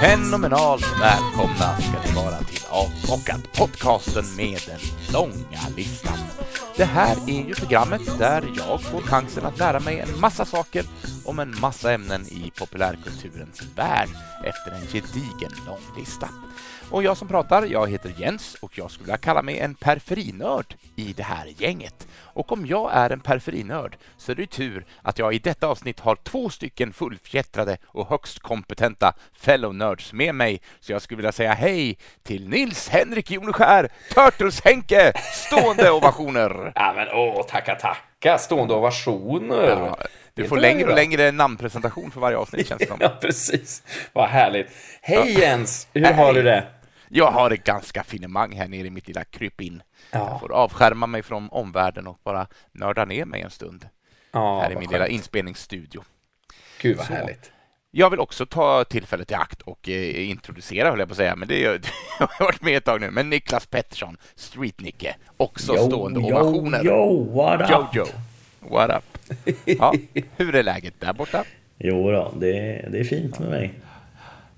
Fenomenalt välkomna ska ni vara till Avbockat, podcasten med den långa listan. Det här är ju programmet där jag får chansen att lära mig en massa saker om en massa ämnen i populärkulturens värld efter en gedigen lång lista. Och jag som pratar, jag heter Jens och jag skulle vilja kalla mig en periferinörd i det här gänget. Och om jag är en periferinörd så är det tur att jag i detta avsnitt har två stycken fullfjättrade och högst kompetenta fellow nerds med mig. Så jag skulle vilja säga hej till Nils Henrik Joneskär, Turtles-Henke, stående ovationer. Ja men åh, tacka tacka, stående ovationer. Ja, du får längre och längre namnpresentation för varje avsnitt känns det som. ja, precis. Vad härligt. Hej Jens, hur har du det? Jag har ett ganska finemang här nere i mitt lilla krypin. Ja. Jag får avskärma mig från omvärlden och bara nörda ner mig en stund. Ja, här i min skönt. lilla inspelningsstudio. Gud vad Så. härligt. Jag vill också ta tillfället i akt och eh, introducera, höll jag på att säga, men det jag har varit med ett tag nu, men Niklas Pettersson, Street-Nicke, också yo, stående yo, ovationer. Yo, what up? Jojo, what up? Ja, hur är läget där borta? Jo då, det, det är fint med mig.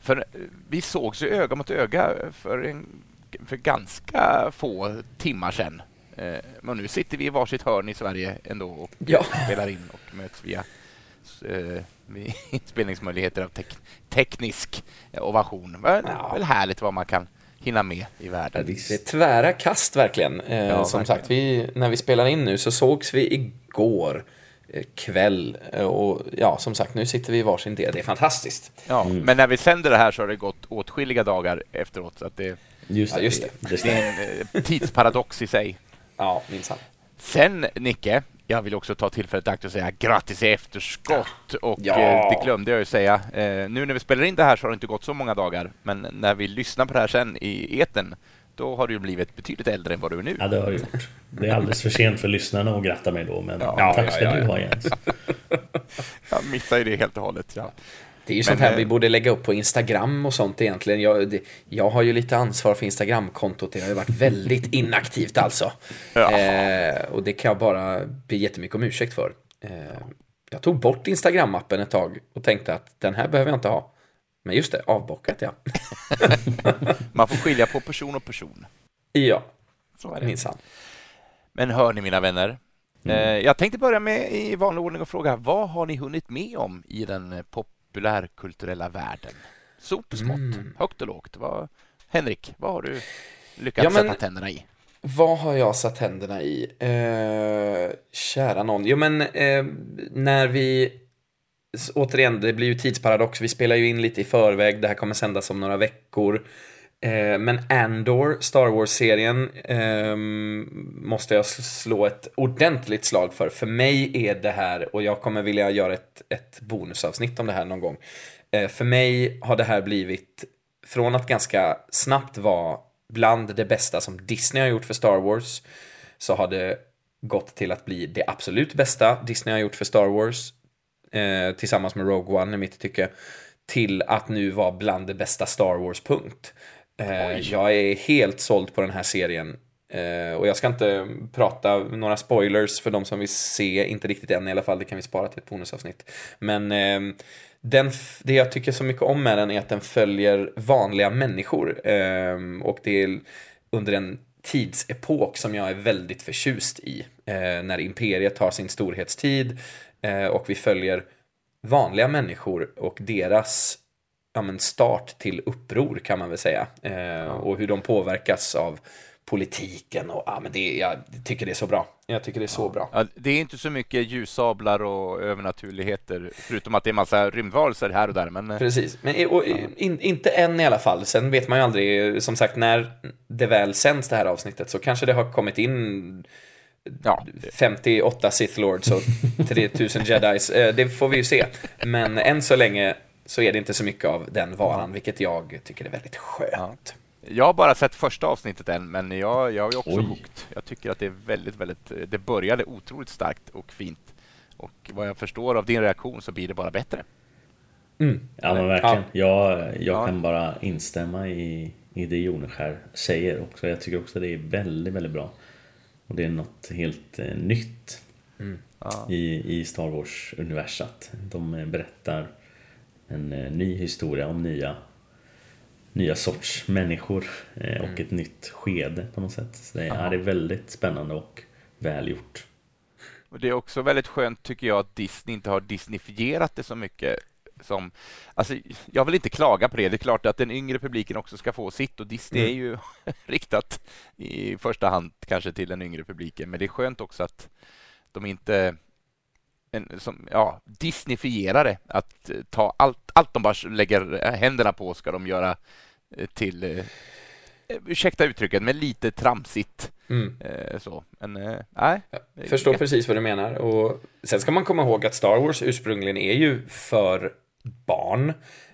För vi sågs ju öga mot öga för, en, för ganska få timmar sedan. Eh, men nu sitter vi i varsitt hörn i Sverige ändå och ja. spelar in och möts via eh, inspelningsmöjligheter av tek teknisk ovation. Det är ja. väl härligt vad man kan hinna med i världen. Det är tvära kast verkligen. Eh, ja, som verkligen. sagt, vi, när vi spelar in nu så sågs vi igår Eh, kväll. Eh, och ja, som sagt, nu sitter vi i varsin del. Det är fantastiskt. Ja, mm. Men när vi sänder det här så har det gått åtskilliga dagar efteråt. Så att det, just det, just det. det, det är en eh, tidsparadox i sig. Ja, minsann. Sen, Nicke, jag vill också ta tillfället i akt och säga grattis i efterskott. Och ja. det glömde jag ju säga. Nu när vi spelar in det här så har det inte gått så många dagar. Men när vi lyssnar på det här sen i eten då har du blivit betydligt äldre än vad du är nu. Ja, det har du gjort. Det är alldeles för sent för lyssnarna att gratta mig då, men ja, tack ska ja, ja, du ha Jens. Jag missade det helt och hållet. Ja. Det är ju men, sånt här vi borde lägga upp på Instagram och sånt egentligen. Jag, det, jag har ju lite ansvar för Instagramkontot. Det har ju varit väldigt inaktivt alltså. Eh, och det kan jag bara be jättemycket om ursäkt för. Eh, jag tog bort Instagram-appen ett tag och tänkte att den här behöver jag inte ha. Men just det, avbockat ja. Man får skilja på person och person. Ja, så är det. Minsann. Men hör ni mina vänner, mm. Eh, jag tänkte börja med i vanlig ordning och fråga vad har ni hunnit med om i den populärkulturella världen? Stort och smått, mm. högt och lågt. Vad, Henrik, vad har du lyckats ja, men, sätta tänderna i? Vad har jag satt tänderna i? Eh, kära någon. Jo, men eh, när vi återigen, det blir ju tidsparadox. Vi spelar ju in lite i förväg. Det här kommer sändas om några veckor. Eh, men Andor, Star Wars-serien, eh, måste jag slå ett ordentligt slag för. För mig är det här, och jag kommer vilja göra ett, ett bonusavsnitt om det här någon gång. Eh, för mig har det här blivit, från att ganska snabbt vara bland det bästa som Disney har gjort för Star Wars, så har det gått till att bli det absolut bästa Disney har gjort för Star Wars eh, tillsammans med Rogue One i mitt tycke, till att nu vara bland det bästa Star Wars, punkt. Eh, jag är helt såld på den här serien. Eh, och jag ska inte prata några spoilers för de som vill se, inte riktigt än i alla fall, det kan vi spara till ett bonusavsnitt. Men eh, den, det jag tycker så mycket om med den är att den följer vanliga människor. Eh, och det är under en tidsepok som jag är väldigt förtjust i. Eh, när imperiet har sin storhetstid och vi följer vanliga människor och deras ja, men start till uppror kan man väl säga. Eh, och hur de påverkas av politiken och ja, men det, jag tycker det är så bra. Jag tycker det är så ja. bra. Ja, det är inte så mycket ljussablar och övernaturligheter, förutom att det är massa rymdvarelser här och där. Men... Eh, Precis, men och, in, inte än i alla fall. Sen vet man ju aldrig, som sagt, när det väl sänds det här avsnittet så kanske det har kommit in ja, 58 Sith Lords och 3000 Jedis. Eh, det får vi ju se. Men än så länge så är det inte så mycket av den varan, vilket jag tycker är väldigt skönt. Ja. Jag har bara sett första avsnittet än, men jag, jag är också hooked. Jag tycker att det är väldigt, väldigt... Det började otroligt starkt och fint. Och vad jag förstår av din reaktion så blir det bara bättre. Mm. Ja men verkligen. Ja. Jag, jag ja. kan bara instämma i, i det Joneskär säger också. Jag tycker också det är väldigt, väldigt bra. Och det är något helt eh, nytt mm. ja. i, i Star Wars-universat. De berättar en eh, ny historia om nya nya sorts människor eh, och mm. ett nytt skede på något sätt. Så det, är, det är väldigt spännande och välgjort. Det är också väldigt skönt tycker jag att Disney inte har disneyfierat det så mycket som, alltså, jag vill inte klaga på det. Det är klart att den yngre publiken också ska få sitt och Disney mm. är ju riktat i första hand kanske till den yngre publiken. Men det är skönt också att de inte en, som, ja, Disneyfierar det. Att ta allt, allt de bara lägger händerna på ska de göra eh, till eh, ursäkta uttrycket, men lite tramsigt. Mm. Eh, så. Men, eh, nej. Jag förstår precis vad du menar. Och sen ska man komma ihåg att Star Wars ursprungligen är ju för barn.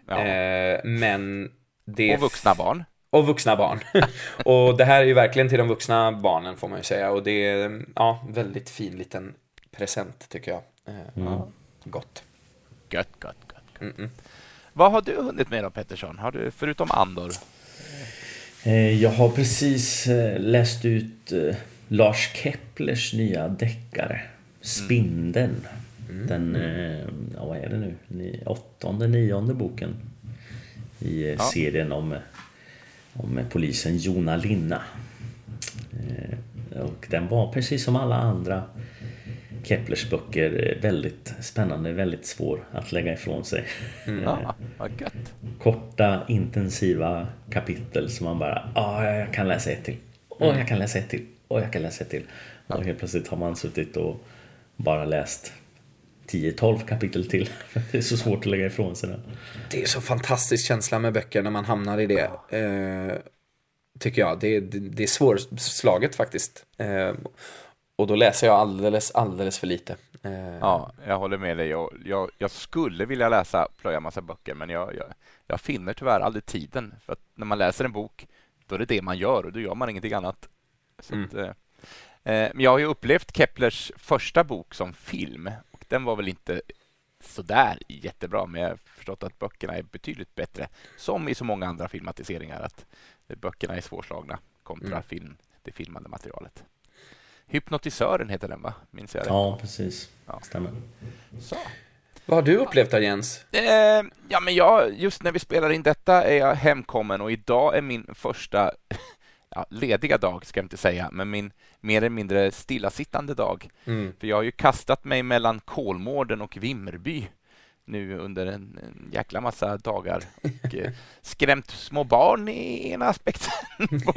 Ja. Eh, men det... Och vuxna barn. Och vuxna barn. och det här är ju verkligen till de vuxna barnen får man ju säga. Och det är ja, väldigt fin liten present tycker jag. Eh, mm. ja, gott. Gött, gött, gött. Mm -mm. Vad har du hunnit med då Pettersson? Har du, förutom Andor? Eh, jag har precis eh, läst ut Lars Keplers nya deckare Spindeln. Mm. Den, ja, vad är det nu, åttonde, nionde boken i ja. serien om, om polisen Jona Linna. Och den var precis som alla andra Keplers böcker väldigt spännande, väldigt svår att lägga ifrån sig. Mm. Ja, vad gött. Korta, intensiva kapitel som man bara, ja, jag kan läsa ett till. Och jag kan läsa ett till. Och jag kan läsa ett till. Och helt plötsligt har man suttit och bara läst 10-12 kapitel till. Det är så svårt att lägga ifrån sig den. Det är så fantastisk känsla med böcker när man hamnar i det. Eh, tycker jag. Det, det, det är svårslaget faktiskt. Eh, och då läser jag alldeles, alldeles för lite. Eh, ja, jag håller med dig. Jag, jag, jag skulle vilja läsa plöja massa böcker, men jag, jag, jag finner tyvärr aldrig tiden. För att när man läser en bok, då är det det man gör och då gör man ingenting annat. Mm. att, eh, eh men jag har ju upplevt Keplers första bok som film och den var väl inte sådär jättebra, men jag har förstått att böckerna är betydligt bättre, som i så många andra filmatiseringar, att böckerna är svårslagna kontra mm. film, det filmade materialet. Hypnotisören heter den, va? Minns jag det? Ja, precis. Ja. Stämmer. Så. Vad har du upplevt där, Jens? Eh, ja, men jag, just när vi spelar in detta är jag hemkommen och idag är min första ja, lediga dag, ska jag inte säga, men min mer eller mindre stillasittande dag. Mm. För jag har ju kastat mig mellan Kolmården och Vimmerby nu under en, en jäkla massa dagar och eh, skrämt små barn i ena aspekten på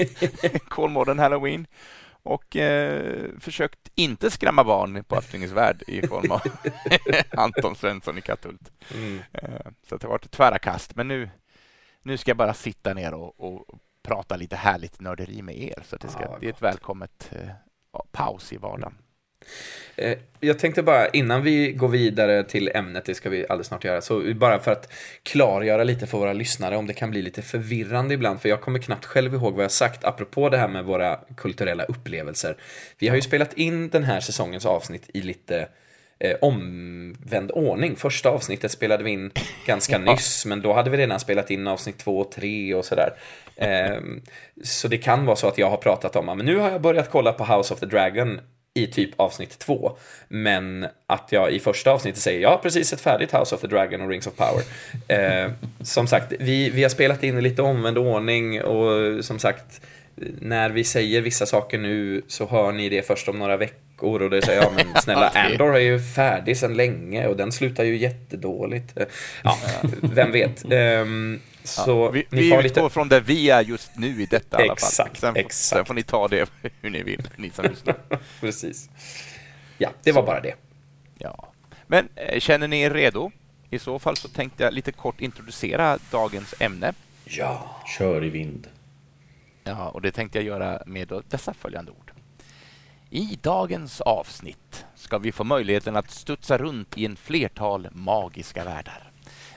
Kolmården Halloween och eh, försökt inte skrämma barn på Astringens värld i form av Anton Svensson i Katthult. Mm. Eh, så det har varit tvära kast. Men nu, nu ska jag bara sitta ner och, och prata lite härligt nörderi med er. Så det, ska, ja, det är ett välkommet eh, paus i vardagen. Eh, jag tänkte bara innan vi går vidare till ämnet, det ska vi alldeles snart göra, så bara för att klargöra lite för våra lyssnare om det kan bli lite förvirrande ibland, för jag kommer knappt själv ihåg vad jag sagt apropå det här med våra kulturella upplevelser. Vi har ju spelat in den här säsongens avsnitt i lite eh, omvänd ordning. Första avsnittet spelade vi in ganska nyss, men då hade vi redan spelat in avsnitt två och tre och sådär. Eh, så det kan vara så att jag har pratat om, men nu har jag börjat kolla på House of the Dragon i typ avsnitt två. Men att jag i första avsnittet säger jag har precis ett färdigt House of the Dragon och Rings of Power. Eh, som sagt, vi, vi har spelat in i lite omvänd ordning och som sagt, när vi säger vissa saker nu så hör ni det först om några veckor och det säger ja men snälla Andor är ju färdig sedan länge och den slutar ju jättedåligt. Ja, vem vet. Um, så vi vi utgår lite... från där vi är just nu i detta i alla fall. Sen, exakt. sen får ni ta det hur ni vill, ni som lyssnar. Precis. Ja, det var Så. bara det. Ja. Men eh, känner ni er redo? I så fall så tänkte jag lite kort introducera dagens ämne. Ja. Kör i vind. Ja, och det tänkte jag göra med dessa följande ord. I dagens avsnitt ska vi få möjligheten att studsa runt i en flertal magiska världar.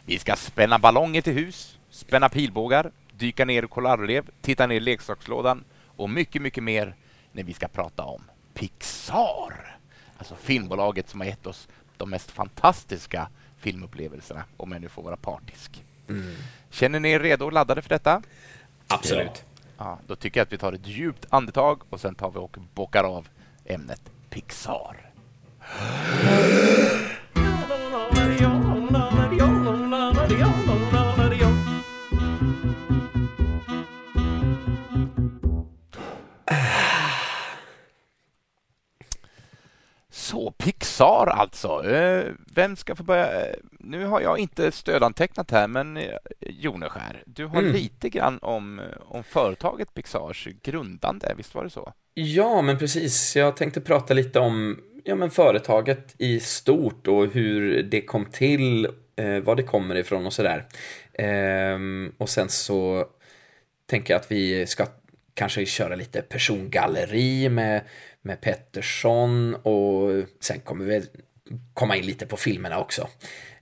Vi ska spänna ballonger till hus, spänna pilbågar, dyka ner i Kolarlev, titta ner i leksakslådan och mycket, mycket mer när vi ska prata om Pixar. Alltså filmbolaget som har gett oss de mest fantastiska filmupplevelserna, om jag nu får vara partisk. Mm. Känner ni er redo och laddade för detta? Absolut. Ja, då tycker jag att vi tar ett djupt andetag och sen tar vi och bockar av ämnet Pixar. Så, Pixar alltså. Eh, vem ska få börja? Eh, nu har jag inte stödantecknat här, men eh, Joneskär, du har mm. lite grann om, om företaget Pixars grundande, visst var det så? Ja, men precis. Jag tänkte prata lite om ja, men företaget i stort och hur det kom till, eh, var det kommer ifrån och sådär. Eh, och sen så tänker jag att vi ska kanske köra lite persongalleri med, med Pettersson och sen kommer vi komma in lite på filmerna också.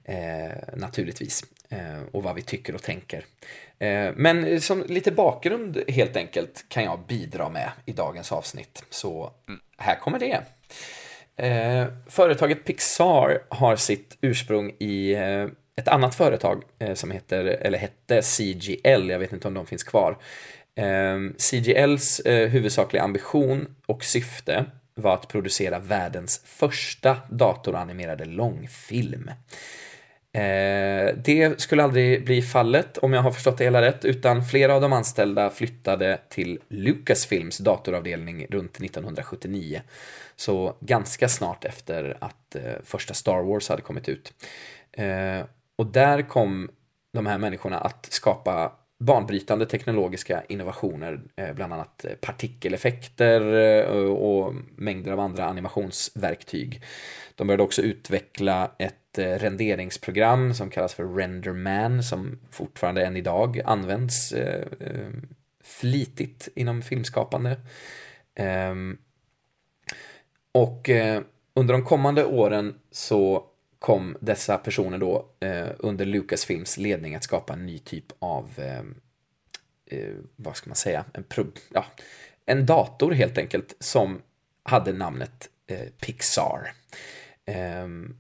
Eh, naturligtvis. Eh, och vad vi tycker och tänker. Eh, men som lite bakgrund helt enkelt kan jag bidra med i dagens avsnitt. Så här kommer det. Eh, företaget Pixar har sitt ursprung i eh, ett annat företag eh, som heter, eller hette CGL, jag vet inte om de finns kvar. Eh, CGLs eh, huvudsakliga ambition och syfte var att producera världens första datoranimerade långfilm. Eh, det skulle aldrig bli fallet om jag har förstått det hela rätt, utan flera av de anställda flyttade till Lucasfilms datoravdelning runt 1979. Så ganska snart efter att eh, första Star Wars hade kommit ut. Eh, och där kom de här människorna att skapa banbrytande teknologiska innovationer, eh, bland annat eh, partikeleffekter eh, och mängder av andra animationsverktyg. De började också utveckla ett renderingsprogram som kallas för RenderMan som fortfarande än idag används flitigt inom filmskapande. Ehm, och under de kommande åren så kom dessa personer då eh, under Lucasfilms ledning att skapa en ny typ av, eh, eh, vad ska man säga, en, ja, en dator helt enkelt som hade namnet Pixar. Ehm,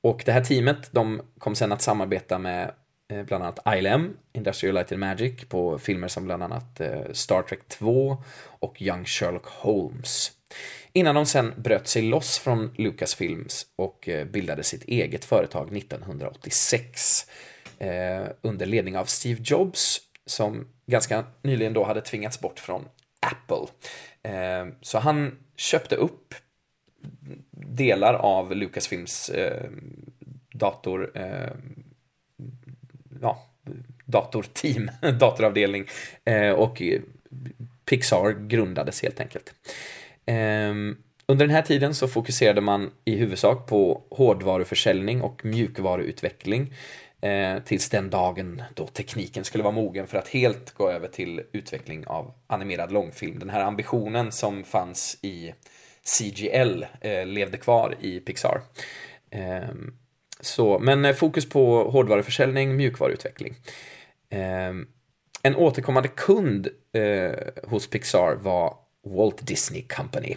och det här teamet, de kom sen att samarbeta med eh, bland annat ILM, Industrial Light and Magic, på filmer som bland annat eh, Star Trek 2 och Young Sherlock Holmes. Innan de sen bröt sig loss från Lucasfilms och eh, bildade sitt eget företag 1986 eh, under ledning av Steve Jobs som ganska nyligen då hade tvingats bort från Apple. Eh, så han köpte upp delar av Lucasfilms eh, dator, eh, ja, datorteam, datoravdelning eh, och Pixar grundades helt enkelt. Ehm, under den här tiden så fokuserade man i huvudsak på hårdvaruförsäljning och mjukvaruutveckling eh, tills den dagen då tekniken skulle vara mogen för att helt gå över till utveckling av animerad långfilm. Den här ambitionen som fanns i CGL eh, levde kvar i Pixar. Eh, så, men eh, fokus på hårdvaruförsäljning, mjukvaruutveckling. Ehm, en återkommande kund eh, hos Pixar var Walt Disney Company.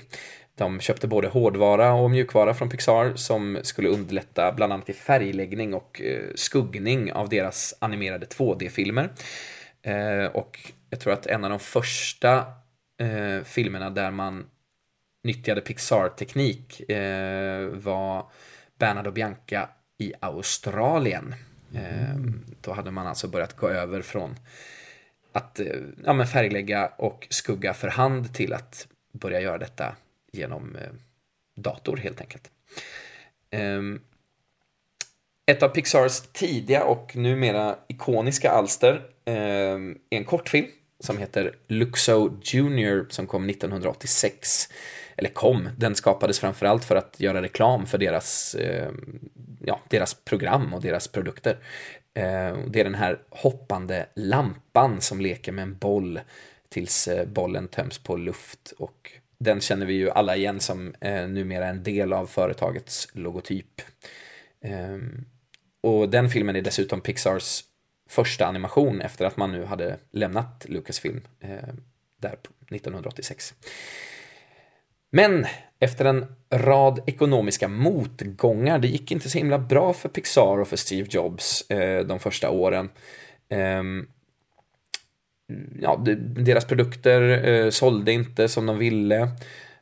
De köpte både hårdvara och mjukvara från Pixar som skulle underlätta bland annat i färgläggning och eh, skuggning av deras animerade 2D-filmer. Eh, och jag tror att en av de första eh, filmerna där man nyttjade Pixar-teknik var Bernard och Bianca i Australien. Eh, då hade man alltså börjat gå över från att eh, ja, men färglägga och skugga för hand till att börja göra detta genom eh, dator helt enkelt. Ehm, ett av Pixars tidiga och numera ikoniska alster ehm, är en kortfilm som heter Luxo Junior som kom 1986 eller kom, den skapades framförallt för att göra reklam för deras, ehm, ja, deras program och deras produkter. Eh, det är den här hoppande lampan som leker med en boll tills eh, bollen töms på luft och den känner vi ju alla igen som eh, numera en del av företagets logotyp. Eh, och den filmen är dessutom Pixars första animation efter att man nu hade lämnat Lucasfilm eh, där 1986. Men efter en rad ekonomiska motgångar, det gick inte så himla bra för Pixar och för Steve Jobs eh, de första åren. Eh, ja, deras produkter eh, sålde inte som de ville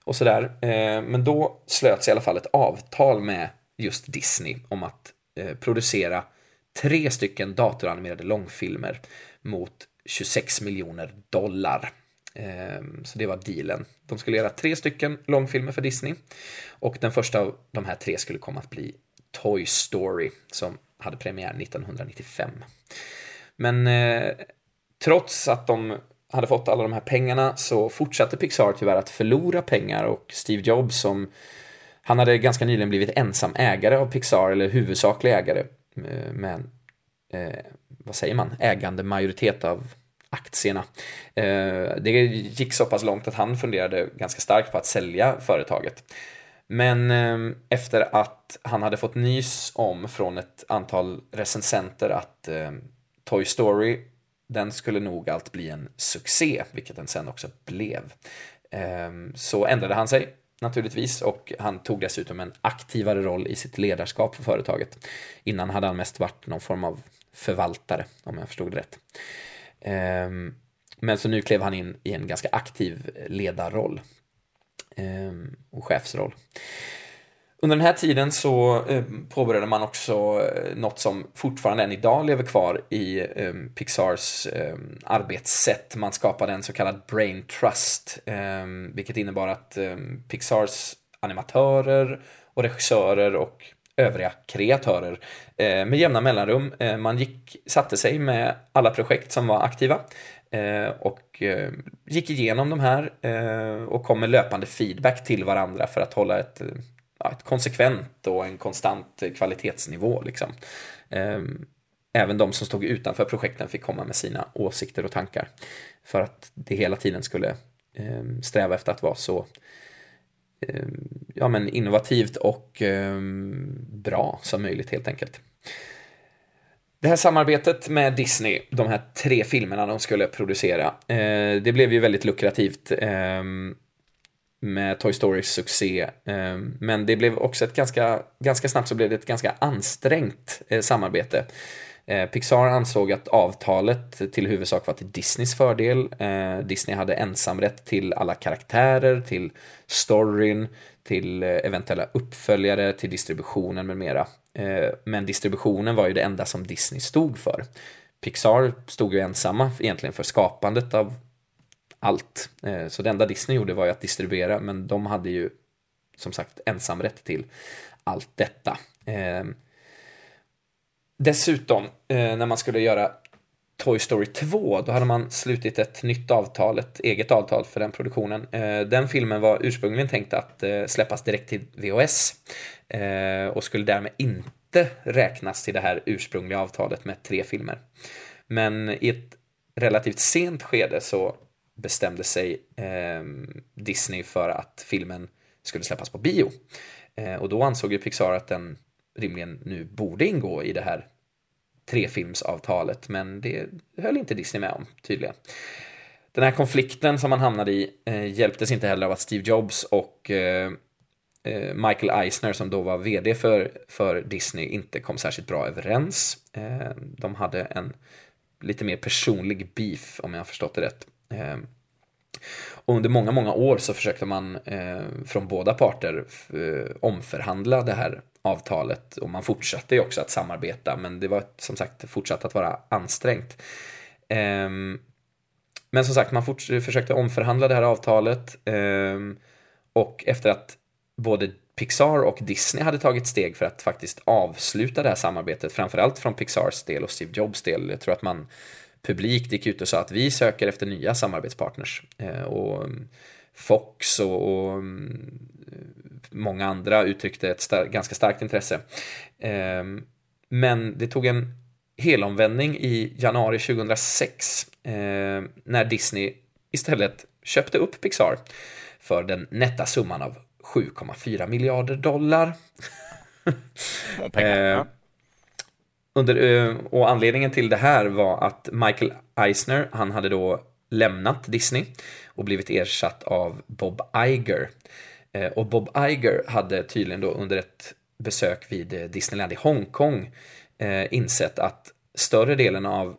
och sådär. Eh, men då slöts i alla fall ett avtal med just Disney om att eh, producera tre stycken datoranimerade långfilmer mot 26 miljoner dollar. Ehm, så det var dealen. De skulle göra tre stycken långfilmer för Disney. Och den första av de här tre skulle komma att bli Toy Story som hade premiär 1995. Men eh, trots att de hade fått alla de här pengarna så fortsatte Pixar tyvärr att förlora pengar och Steve Jobs som han hade ganska nyligen blivit ensam ägare av Pixar, eller huvudsaklig ägare eh, med, eh, vad säger man, ägande majoritet av aktierna. Eh, det gick så pass långt att han funderade ganska starkt på att sälja företaget. Men eh, efter att han hade fått nys om från ett antal recensenter att eh, Toy Story, den skulle nog allt bli en succé, vilket den sen också blev. Ehm, så ändrade han sig naturligtvis och han tog dessutom en aktivare roll i sitt ledarskap för företaget. Innan hade han mest varit någon form av förvaltare, om jag förstod det rätt. Ehm, men så nu klev han in i en ganska aktiv ledarroll ehm, och chefsroll. Under den här tiden så eh, påbörjade man också eh, något som fortfarande än idag lever kvar i ehm, Pixars arbetssätt. Man skapade en så kallad brain trust, vilket innebar att Pixars animatörer och regissörer och övriga kreatörer eh, med jämna mellanrum. Eh, man gick, satte sig med alla projekt som var aktiva eh, och eh, gick igenom de här eh, och kom med löpande feedback till varandra för att hålla ett, ja, ett konsekvent och en konstant kvalitetsnivå. Liksom. Eh, även de som stod utanför projekten fick komma med sina åsikter och tankar för att det hela tiden skulle eh, sträva efter att vara så Eh, Ehm, ja, men innovativt och eh, bra som möjligt helt enkelt. Det här samarbetet med Disney, de här tre filmerna de skulle producera, eh, det blev ju väldigt lukrativt ehm, med Toy Storys succé. Ehm, men det blev också ett ganska, ganska snabbt så blev det ett ganska ansträngt eh, samarbete. Eh, Pixar ansåg att avtalet till huvudsak var till Disneys fördel. Eh, Disney hade ensamrätt till alla karaktärer, till storyn, till eh, eventuella uppföljare, till distributionen med mera. Men distributionen var ju det enda som Disney stod för. Pixar stod ju ensamma egentligen för skapandet av allt. Så det enda Disney gjorde var ju att distribuera, men de hade ju som sagt ensamrätt till allt detta. Dessutom, eh, när man skulle göra Toy Story 2, då hade man slutit ett nytt avtal, ett eget avtal för den produktionen. Eh, den filmen var ursprungligen tänkt att eh, släppas direkt till VHS eh, och skulle därmed inte räknas till det här ursprungliga avtalet med tre filmer. Men i ett relativt sent skede så bestämde sig ehm, Disney för att filmen skulle släppas på bio. Eh, och då ansåg ju Pixar att den rimligen nu borde ingå i det här trefilmsavtalet, men det höll inte Disney med om tydligen. Den här konflikten som man hamnade i eh, hjälptes inte heller av att Steve Jobs och eh, eh Michael Eisner som då var vd för, för Disney inte kom särskilt bra överens. Eh, de hade en lite mer personlig beef om jag har förstått det rätt. Eh, och under många, många år så försökte man eh, från båda parter eh, omförhandla det här avtalet och man fortsatte ju också att samarbeta men det var som sagt fortsatt att vara ansträngt. Ehm, men som sagt, man försökte omförhandla det här avtalet ehm, och efter att både Pixar och Disney hade tagit steg för att faktiskt avsluta det här samarbetet, framförallt från Pixars del och Steve Jobs del. Jag tror att man publikt gick ut och sa att vi söker efter nya samarbetspartners. Ehm, och Fox och, och många andra uttryckte ett star ganska starkt intresse. Eh, men det tog en helomvändning i januari 2006 eh, när Disney istället köpte upp Pixar för den nätta summan av 7,4 miljarder dollar. pengar, eh, under, eh, och anledningen till det här var att Michael Eisner, han hade då lämnat Disney och blivit ersatt av Bob Iger Eh, och Bob Iger hade tydligen då under ett besök vid eh, Disneyland i Hongkong eh, insett att större delen av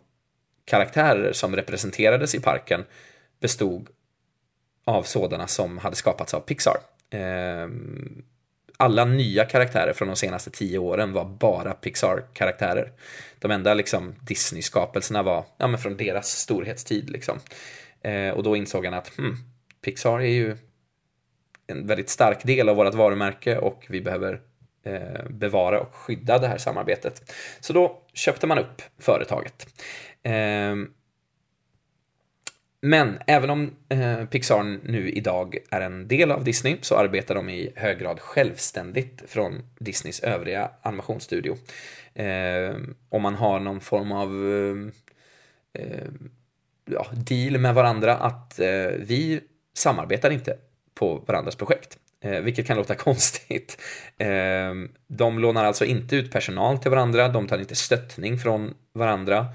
karaktärer som representerades i parken bestod av sådana som hade skapats av Pixar. Eh, alla nya karaktärer från de senaste tio åren var bara Pixar-karaktärer. De enda liksom Disney-skapelserna var ja, men från deras storhetstid. Liksom. Eh, och då insåg han att hmm, Pixar är ju en väldigt stark del av vårt varumärke och vi behöver eh, bevara och skydda det här samarbetet. Så då köpte man upp företaget. Eh, men även om eh, Pixar nu idag är en del av Disney så arbetar de i hög grad självständigt från Disneys övriga animationsstudio. Eh, om man har någon form av eh, eh, ja, deal med varandra att eh, vi samarbetar inte på varandras projekt. Eh, vilket kan låta konstigt. Eh, de lånar alltså inte ut personal till varandra, de tar inte stöttning från varandra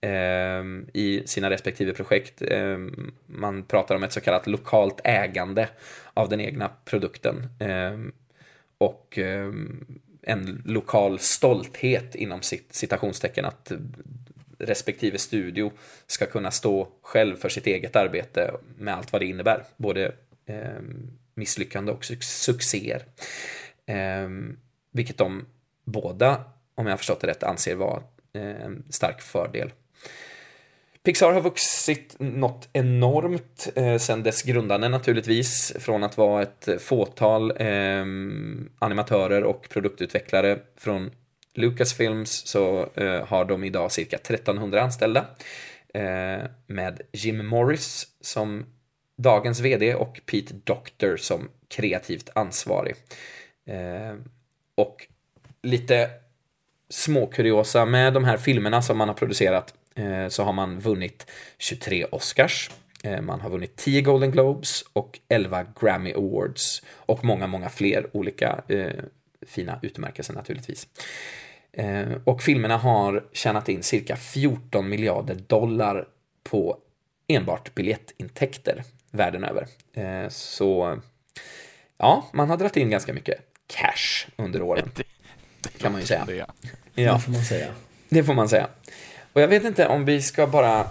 eh, i sina respektive projekt. Eh, man pratar om ett så kallat lokalt ägande av den egna produkten. Eh, och eh, en lokal stolthet inom sitt citationstecken att respektive studio ska kunna stå själv för sitt eget arbete med allt vad det innebär. Både Ehm, misslyckande och succéer. Ehm, vilket de båda, om jag har förstått det rätt, anser vara en stark fördel. Pixar har vuxit något enormt eh, sedan dess grundande naturligtvis. Från att vara ett fåtal eh, animatörer och produktutvecklare från Lucasfilms så eh, har de idag cirka 1300 anställda. Eh, med Jim Morris som dagens vd och Pete Doctor som kreativt ansvarig. Eh, och lite småkuriosa med de här filmerna som man har producerat eh, så har man vunnit 23 Oscars. Eh, man har vunnit 10 Golden Globes och 11 Grammy Awards och många, många fler olika eh, fina utmärkelser naturligtvis. Eh, och filmerna har tjänat in cirka 14 miljarder dollar på enbart biljettintäkter världen över. Eh, så ja, man har dragit in ganska mycket cash under åren. Det, det kan man ju säga. Det, ja. det får man säga. Det får man säga. Och jag vet inte om vi ska bara...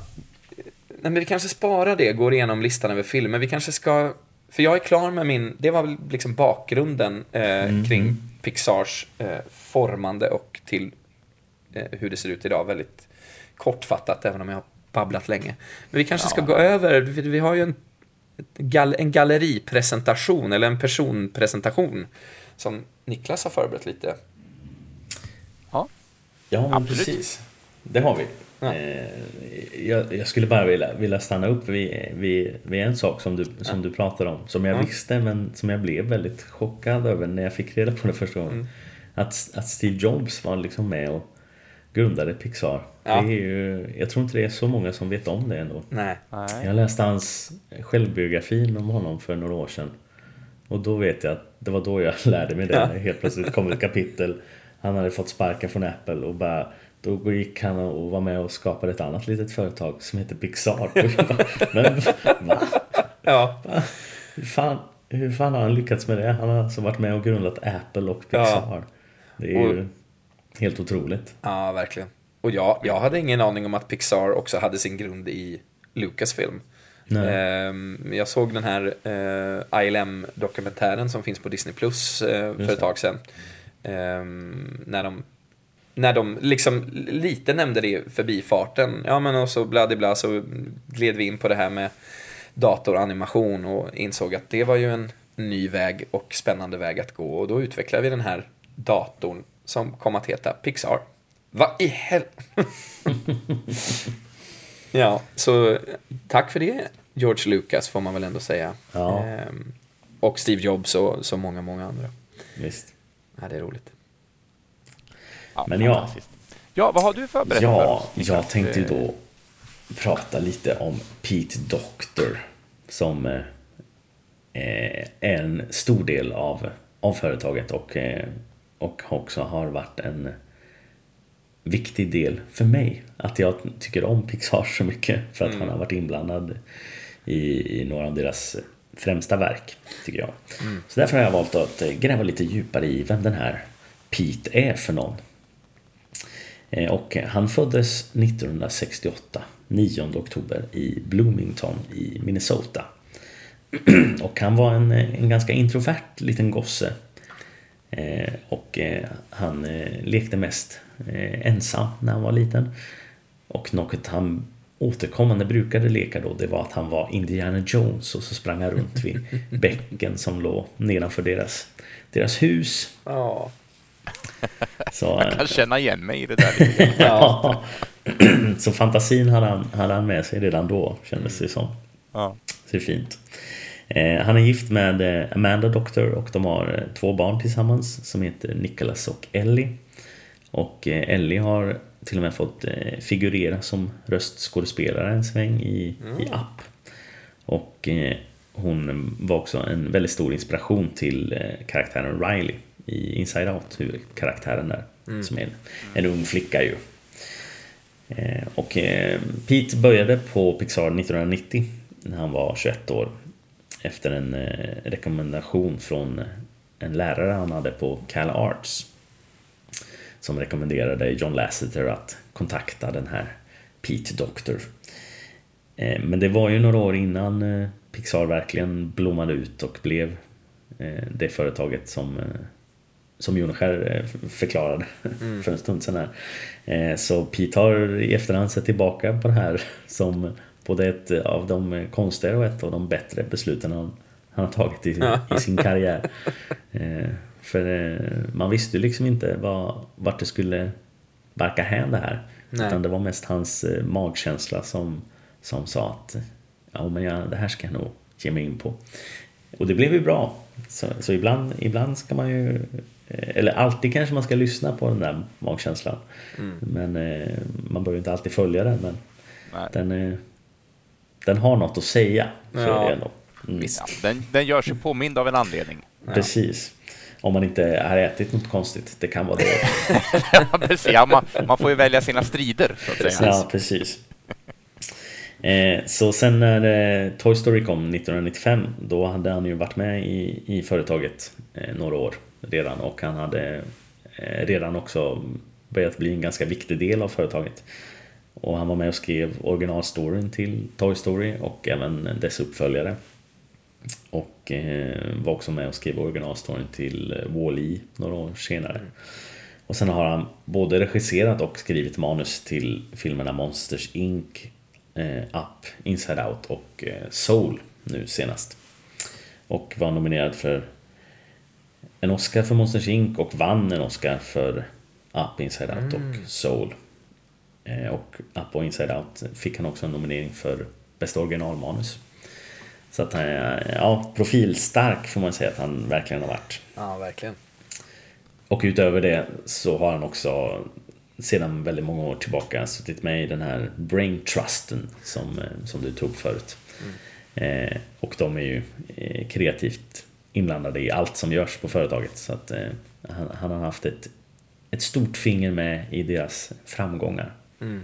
Nej, men vi kanske sparar det, går igenom listan över filmer. Vi kanske ska... För jag är klar med min... Det var väl liksom bakgrunden eh, mm. kring Pixars eh, formande och till eh, hur det ser ut idag. Väldigt kortfattat, även om jag har babblat länge. Men vi kanske ja. ska gå över, vi har ju en en galleripresentation eller en personpresentation som Niklas har förberett lite. Ja, ja Absolut. precis. Det har vi. Ja. Eh, jag, jag, skulle bara vilja, vilja stanna upp vid, vid, vid en sak som du, som ja. du pratade om, som jag ja. visste men som jag blev väldigt chockad över när jag fick reda på det första gången. Mm. Att, att Steve Jobs var liksom med och grundade Pixar. Ja. Det är ju, jag tror inte det är så många som vet om det ändå. Nej. Jag läste hans självbiografi om honom för några år sedan. Och då vet jag att det var då jag lärde mig det. Ja. Helt plötsligt kom ett kapitel. Han hade fått sparken från Apple och bara då gick han och var med och skapade ett annat litet företag som heter Pixar. Men va? Ja. Va? Hur, fan, hur fan har han lyckats med det? Han har alltså varit med och grundat Apple och Pixar. Ja. Det är ju helt otroligt. Ja, verkligen. Och jag, jag hade ingen aning om att Pixar också hade sin grund i Lucasfilm. Nej. Ehm, jag såg den här eh, ILM-dokumentären som finns på Disney Plus eh, för ett tag sedan. Ehm, när de när de liksom lite nämnde det i förbifarten. Ja men och så bla så gled vi in på det här med datoranimation och insåg att det var ju en ny väg och spännande väg att gå och då utvecklade vi den här datorn som kom att heta Pixar. Vad i helvete? ja, så tack för det George Lucas får man väl ändå säga. Ja. Ehm, och Steve Jobs och så många, många andra. Visst. Ja, det är roligt. Ja, Men ja. Ja, vad har du förberett Ja, för jag tänkte ju då prata lite om Pete Doctor som eh, är en stor del av, av företaget och, eh, och också har varit en viktig del för mig. Att jag tycker om Pixar så mycket för att mm. han har varit inblandad i, i några av deras främsta verk, tycker jag. Mm. Så därför har jag valt att gräva lite djupare i vem den här Pete är för någon. Och han föddes 1968, 9 oktober, i Bloomington i Minnesota. Och han var en, en ganska introvert liten gosse. Och han lekte mest ensam när han var liten. Och något han återkommande brukade leka då, det var att han var Indiana Jones och så sprang han runt vid bäcken som låg nedanför deras, deras hus. Ja. Så, Jag kan känna igen mig i det där. ja. Så fantasin hade han, hade han med sig redan då, kändes det som. Ja. Så det är fint. Eh, han är gift med eh, Amanda Doctor och de har eh, två barn tillsammans som heter Nicholas och Ellie. Och Ellie har till och med fått figurera som röstskådespelare en sväng i, mm. i app. Och hon var också en väldigt stor inspiration till karaktären Riley i Inside Out, huvudkaraktären där. Mm. Som är en, en ung flicka ju. Och Pete började på Pixar 1990 när han var 21 år. Efter en rekommendation från en lärare han hade på Cal Arts som rekommenderade John Lasseter att kontakta den här Pete Doctor. Eh, men det var ju några år innan eh, Pixar verkligen blommade ut och blev eh, det företaget som som Jonskär förklarade mm. för en stund sedan här. Så Pete har i efterhand sett tillbaka på det här som både ett av de konstigare och ett av de bättre besluten han, han har tagit i, i sin karriär. För eh, man visste ju liksom inte vad, vart det skulle barka hän det här. Nej. Utan det var mest hans eh, magkänsla som, som sa att ja, men ja, det här ska jag nog ge mig in på. Och det blev ju bra. Så, så ibland, ibland ska man ju eh, eller alltid kanske man ska lyssna på den där magkänslan. Mm. Men eh, man behöver inte alltid följa den. Men den, eh, den har något att säga. Så ja. ändå. Mm. Ja, den, den gör sig påmind av en anledning. Precis. Om man inte har ätit något konstigt. Det kan vara det. ja, man, man, får ju välja sina strider. Så att säga. Ja, precis. Eh, så sen när eh, Toy Story kom 1995 då hade han ju varit med i, i företaget eh, några år redan och han hade redan också börjat bli en ganska viktig del av företaget. Och han var med och skrev originalstoryn till Toy Story och även dess uppföljare. Och eh, var också med och skrev originalstoryn till eh, Wall-E några år senare. Mm. Och sen har han både regisserat och skrivit manus till filmerna Monsters Inc, eh, Up, Inside Out och Soul nu senast. Och var nominerad för en Oscar för Monsters Inc och vann en Oscar för Up, Inside Out och mm. Soul. Och Up och Inside Out fick han också en nominering för bästa originalmanus. Så att han är ja, profilstark får man säga att han verkligen har varit. Ja, verkligen. Och utöver det så har han också sedan väldigt många år tillbaka suttit med i den här Brain Trusten som, eh, som du tog förut. Mm. Eh, och de är ju eh, kreativt inblandade i allt som görs på företaget. Så att eh, han, han, har haft ett, ett stort finger med i deras framgångar. Mm.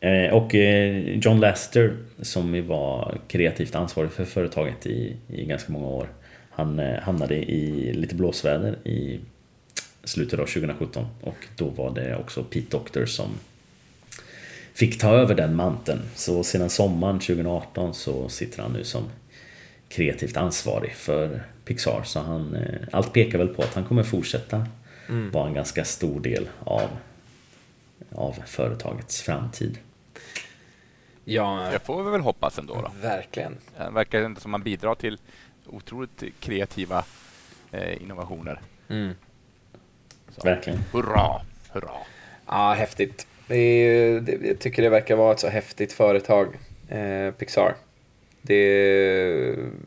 Eh, och eh, John Lester som var kreativt ansvarig för företaget i, i ganska många år. Han eh, hamnade i lite blåsväder i slutet av 2017 och då var det också Pete Doctor som fick ta över den manteln. Så sedan sommaren 2018 så sitter han nu som kreativt ansvarig för Pixar. Så han, allt pekar väl på att han kommer fortsätta mm. vara en ganska stor del av, av företagets framtid. Ja, det får vi väl hoppas ändå. Då. Verkligen. Det verkar inte som man bidrar till otroligt kreativa eh, innovationer. Mm. Verkligen. Hurra, hurra. Ja, häftigt. Det är, det, jag tycker det verkar vara ett så häftigt företag, eh, Pixar. Det,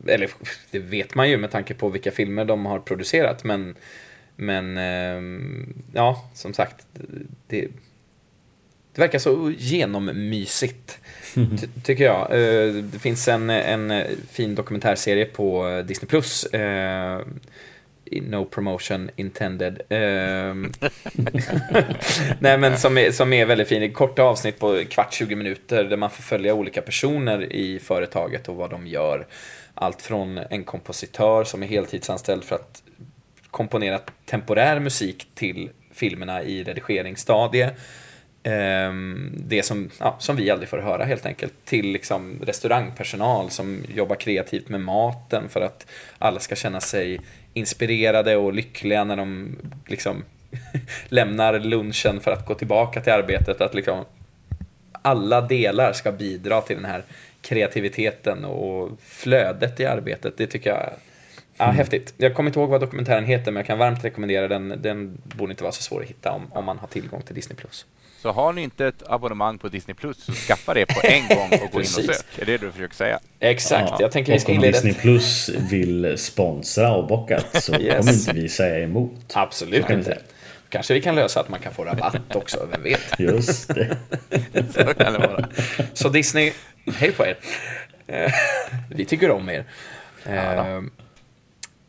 eller det vet man ju med tanke på vilka filmer de har producerat, men, men eh, ja, som sagt, det, det verkar så genommysigt, tycker jag. Eh, det finns en, en fin dokumentärserie på Disney+. Plus. Eh, no promotion intended. Ehm, nej men som är, som är väldigt fin. Korta avsnitt på kvart 20 minuter där man får följa olika personer i företaget och vad de gör. allt från en kompositör som är heltidsanställd för att komponera temporär musik till filmerna i redigeringsstadie. Ehm, det som, ja, som vi aldrig får höra helt enkelt. Till liksom restaurangpersonal som jobbar kreativt med maten för att alla ska känna sig inspirerade och lyckliga när de liksom lämnar lunchen för att gå tillbaka till arbetet. Att liksom alla delar ska bidra till den här kreativiteten och flödet i arbetet. Det tycker jag Ja, mm. häftigt. Jag kommer inte ihåg vad dokumentären heter, men jag kan varmt rekommendera den. Den borde inte vara så svår att hitta om, om man har tillgång till Disney+. Så har ni inte ett abonnemang på Disney Plus så skaffa det på en gång och gå in och sök. Är det du försöker säga? Exakt. Ja. Jag tänker vi ska om Disney Plus vill sponsra Avbockat så yes. kommer inte vi säga emot. Absolut inte. Kanske vi kan lösa att man kan få rabatt också, vem vet? Just det. så kan det vara. Så Disney, hej på er. vi tycker om er. Ja,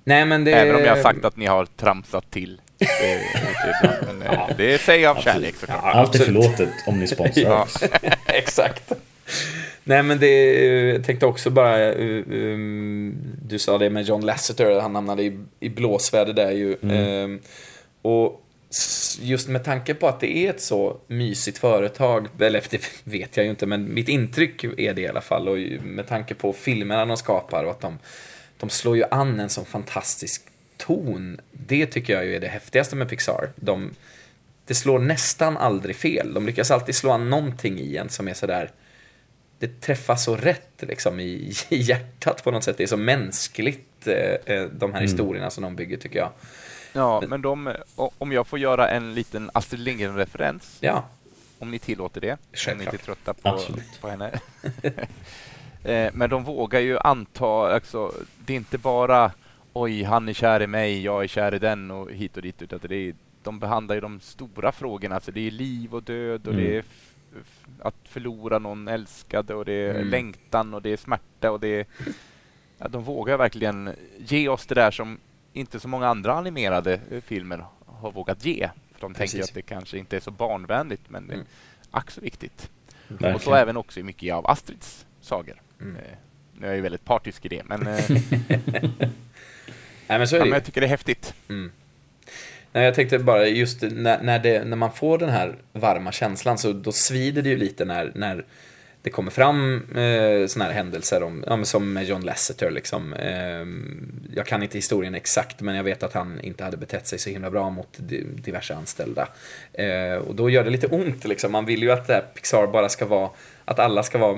Nej, men det... Även om jag har sagt att ni har tramsat till. men, ja. Det säger jag av kärlek såklart. Ja, Allt är förlåtet om ni sponsrar oss. Exakt. Nej men det, jag tänkte också bara, um, du sa det med John Lasseter, han hamnade i, i blåsväder där ju. Mm. Um, och just med tanke på att det är ett så mysigt företag, eller det vet jag ju inte, men mitt intryck är det i alla fall. Och med tanke på filmerna de skapar och att de de slår ju an en sån fantastisk ton. Det tycker jag ju är det häftigaste med Pixar. De, det slår nästan aldrig fel. De lyckas alltid slå an någonting i en som är sådär det träffar så rätt liksom i, i hjärtat på något sätt. Det är så mänskligt, eh, eh de här mm. historierna som de bygger tycker jag. Ja, men de, om jag får göra en liten Astrid Lindgren-referens. Ja. Om ni tillåter det. Självklart. Om ni inte är trötta på, på henne. Eh, men de vågar ju anta, alltså, det är inte bara oj, han är kär i mig, jag är kär i den och hit och dit, utan det är, de behandlar ju de stora frågorna. Alltså det är liv och död och mm. det är att förlora någon älskad och det är mm. längtan och det är smärta och det är... Ja, de vågar verkligen ge oss det där som inte så många andra animerade eh, filmer har vågat ge. För de Precis. tänker att det kanske inte är så barnvänligt, men det är mm. ack så viktigt. Verkligen. Och så även också mycket av Astrids sagor. Mm. Eh, nu är jag ju väldigt partisk i det, men... Eh, Nej, men så är det. Ja, men jag tycker det är häftigt. Mm. Nej, jag tänkte bara just när, när, det, när man får den här varma känslan så då svider det ju lite när, när det kommer fram eh, sådana här händelser om, ja, som med John Lasseter. Liksom. Eh, jag kan inte historien exakt men jag vet att han inte hade betett sig så himla bra mot diverse anställda. Eh, och då gör det lite ont liksom. Man vill ju att det här Pixar bara ska vara, att alla ska vara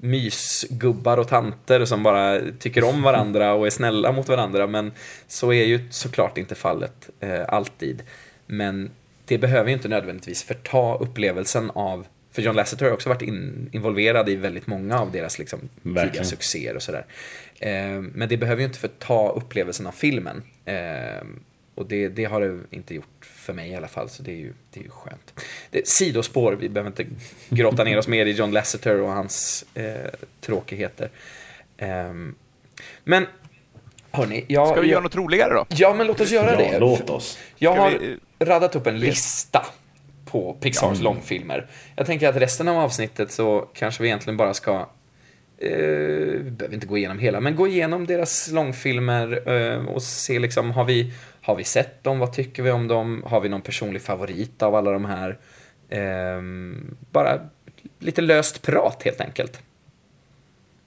mysgubbar och tanter som bara tycker om varandra och är snälla mot varandra. Men så är ju såklart inte fallet eh, alltid. Men det behöver ju inte nödvändigtvis förta upplevelsen av för John Lasseter har också varit in, involverad i väldigt många av deras liksom, tidiga succéer och sådär. Eh, men det behöver ju inte förta upplevelsen av filmen. Eh, och det, det, har det inte gjort för mig i alla fall, så det är ju, det är ju skönt. Det, sidospår, vi behöver inte grotta ner oss mer i John Lasseter och hans eh, tråkigheter. Um, men hörni, jag... Ska vi jag, göra något roligare då? Ja, men låt oss göra ja, det. låt oss. Jag har vi... radat upp en lista på Pixars ja. långfilmer. Jag tänker att resten av avsnittet så kanske vi egentligen bara ska vi eh, behöver inte gå igenom hela, men gå igenom deras långfilmer eh, och se liksom, har vi, har vi sett dem? Vad tycker vi om dem? Har vi någon personlig favorit av alla de här? Eh, bara lite löst prat helt enkelt.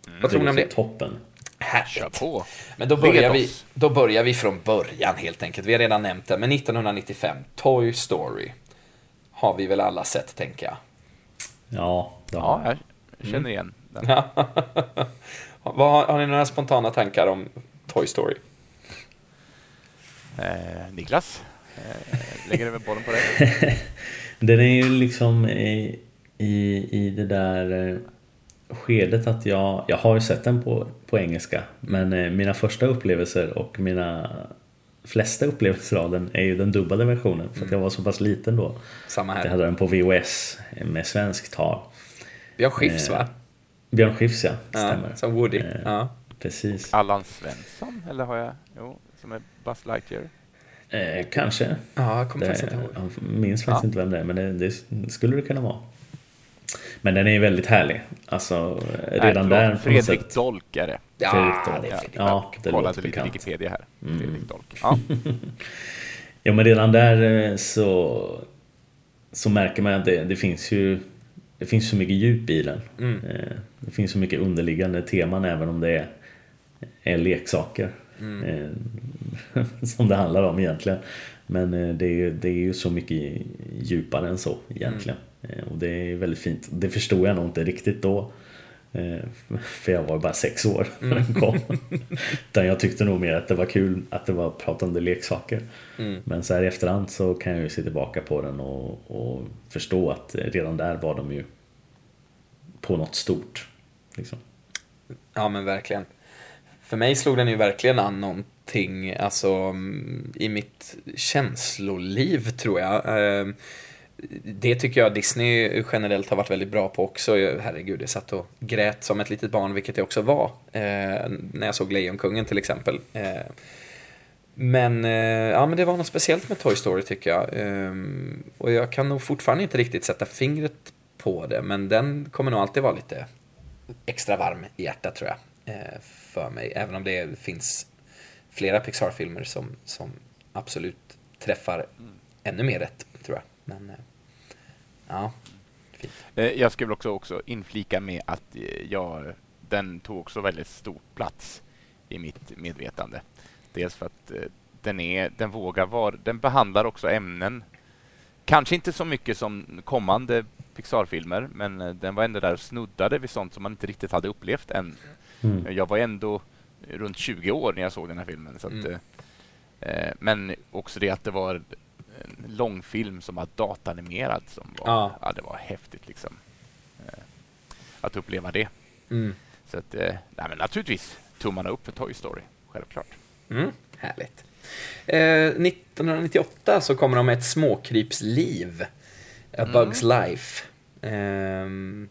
Mm, Vad tror ni om det? Toppen. Härligt. på. Men då börjar, vi, då börjar vi från början helt enkelt. Vi har redan nämnt det, men 1995, Toy Story. Har vi väl alla sett, tänker jag. Ja, ja jag känner igen den. har, har ni några spontana tankar om Toy Story? Eh, Niklas, eh, lägger över bollen på dig. Den är ju liksom i, i, i det där eh, skedet att jag, jag har ju sett den på, på engelska men eh, mina första upplevelser och mina flesta upplevelser av den är ju den dubbade versionen för att jag var så pass liten då. Samma här. Jag hade den på VHS med svensk tal. Björn Skifs va? Björn Skifs ja, stämmer. Ja, som Woody. ja. Precis. Allan Svensson, eller har jag? Jo, som är Buzz Lightyear. Eh, kanske. Ja, jag kommer faktiskt inte ihåg. Jag minns faktiskt ja. inte vem det är, men det, det skulle det kunna vara. Men den är väldigt härlig. Alltså, redan Nej, där... Fredrik sätt... Dolk är det. Ja, Fredrik Dolk. det är Fredrik Ja, det Kollade låter lite bekant. Wikipedia här. Fredrik Dolk. Ja. Ja, men redan där eh, så, så märker man att det, det finns ju det finns så mycket djup i den. Mm. Eh, Det finns så mycket underliggande teman även om det är, är leksaker. Mm. Som det handlar om egentligen. Men eh, det är, ju- det är ju så mycket djupare än så egentligen. Mm. Eh, Och det är väldigt fint. Det förstod jag nog inte riktigt då. Eh, För jag var bara sex år när den kom. Utan jag tyckte nog mer att det var kul att det var pratande leksaker. Mm. Men så här i efterhand så kan jag ju se tillbaka på den och, och förstå att redan där var de ju på något stort. Liksom. Ja men verkligen. För mig slog den ju verkligen an någonting, alltså mm, i mitt känsloliv tror jag. Ehm, det tycker jag Disney generellt har varit väldigt bra på också. Herregud, jag satt och grät som ett litet barn, vilket jag också var. Eh, när jag såg Lejonkungen till exempel. Eh, men, eh, ja, men det var något speciellt med Toy Story tycker jag. Ehm, och jag kan nog fortfarande inte riktigt sätta fingret på det, men den kommer nog alltid vara lite extra varm i hjärtat tror jag. För mig, även om det finns flera Pixar-filmer som, som absolut träffar ännu mer rätt, tror jag. Men, eh, ja. Fint. Eh, Jag skulle också, också inflika med att eh, jag, den tog också väldigt stor plats i mitt medvetande. Dels för att den, är, den vågar vara, den behandlar också ämnen, kanske inte så mycket som kommande Pixar-filmer, men den var ändå där och snuddade vid sånt som man inte riktigt hade upplevt än. Mm. Jag var ändå runt 20 år när jag såg den här filmen. Så att, Mm. eh, men också det att det var en långfilm som var datanimerad som var, Ja. ja. det var häftigt liksom. Eh, att uppleva det. Mm. Så att, eh, nej, men naturligtvis tummarna upp för Toy Story, självklart. Mm, härligt. Eh, 1998 så kommer de med ett småkrypsliv. A Bug's Life. Ehm,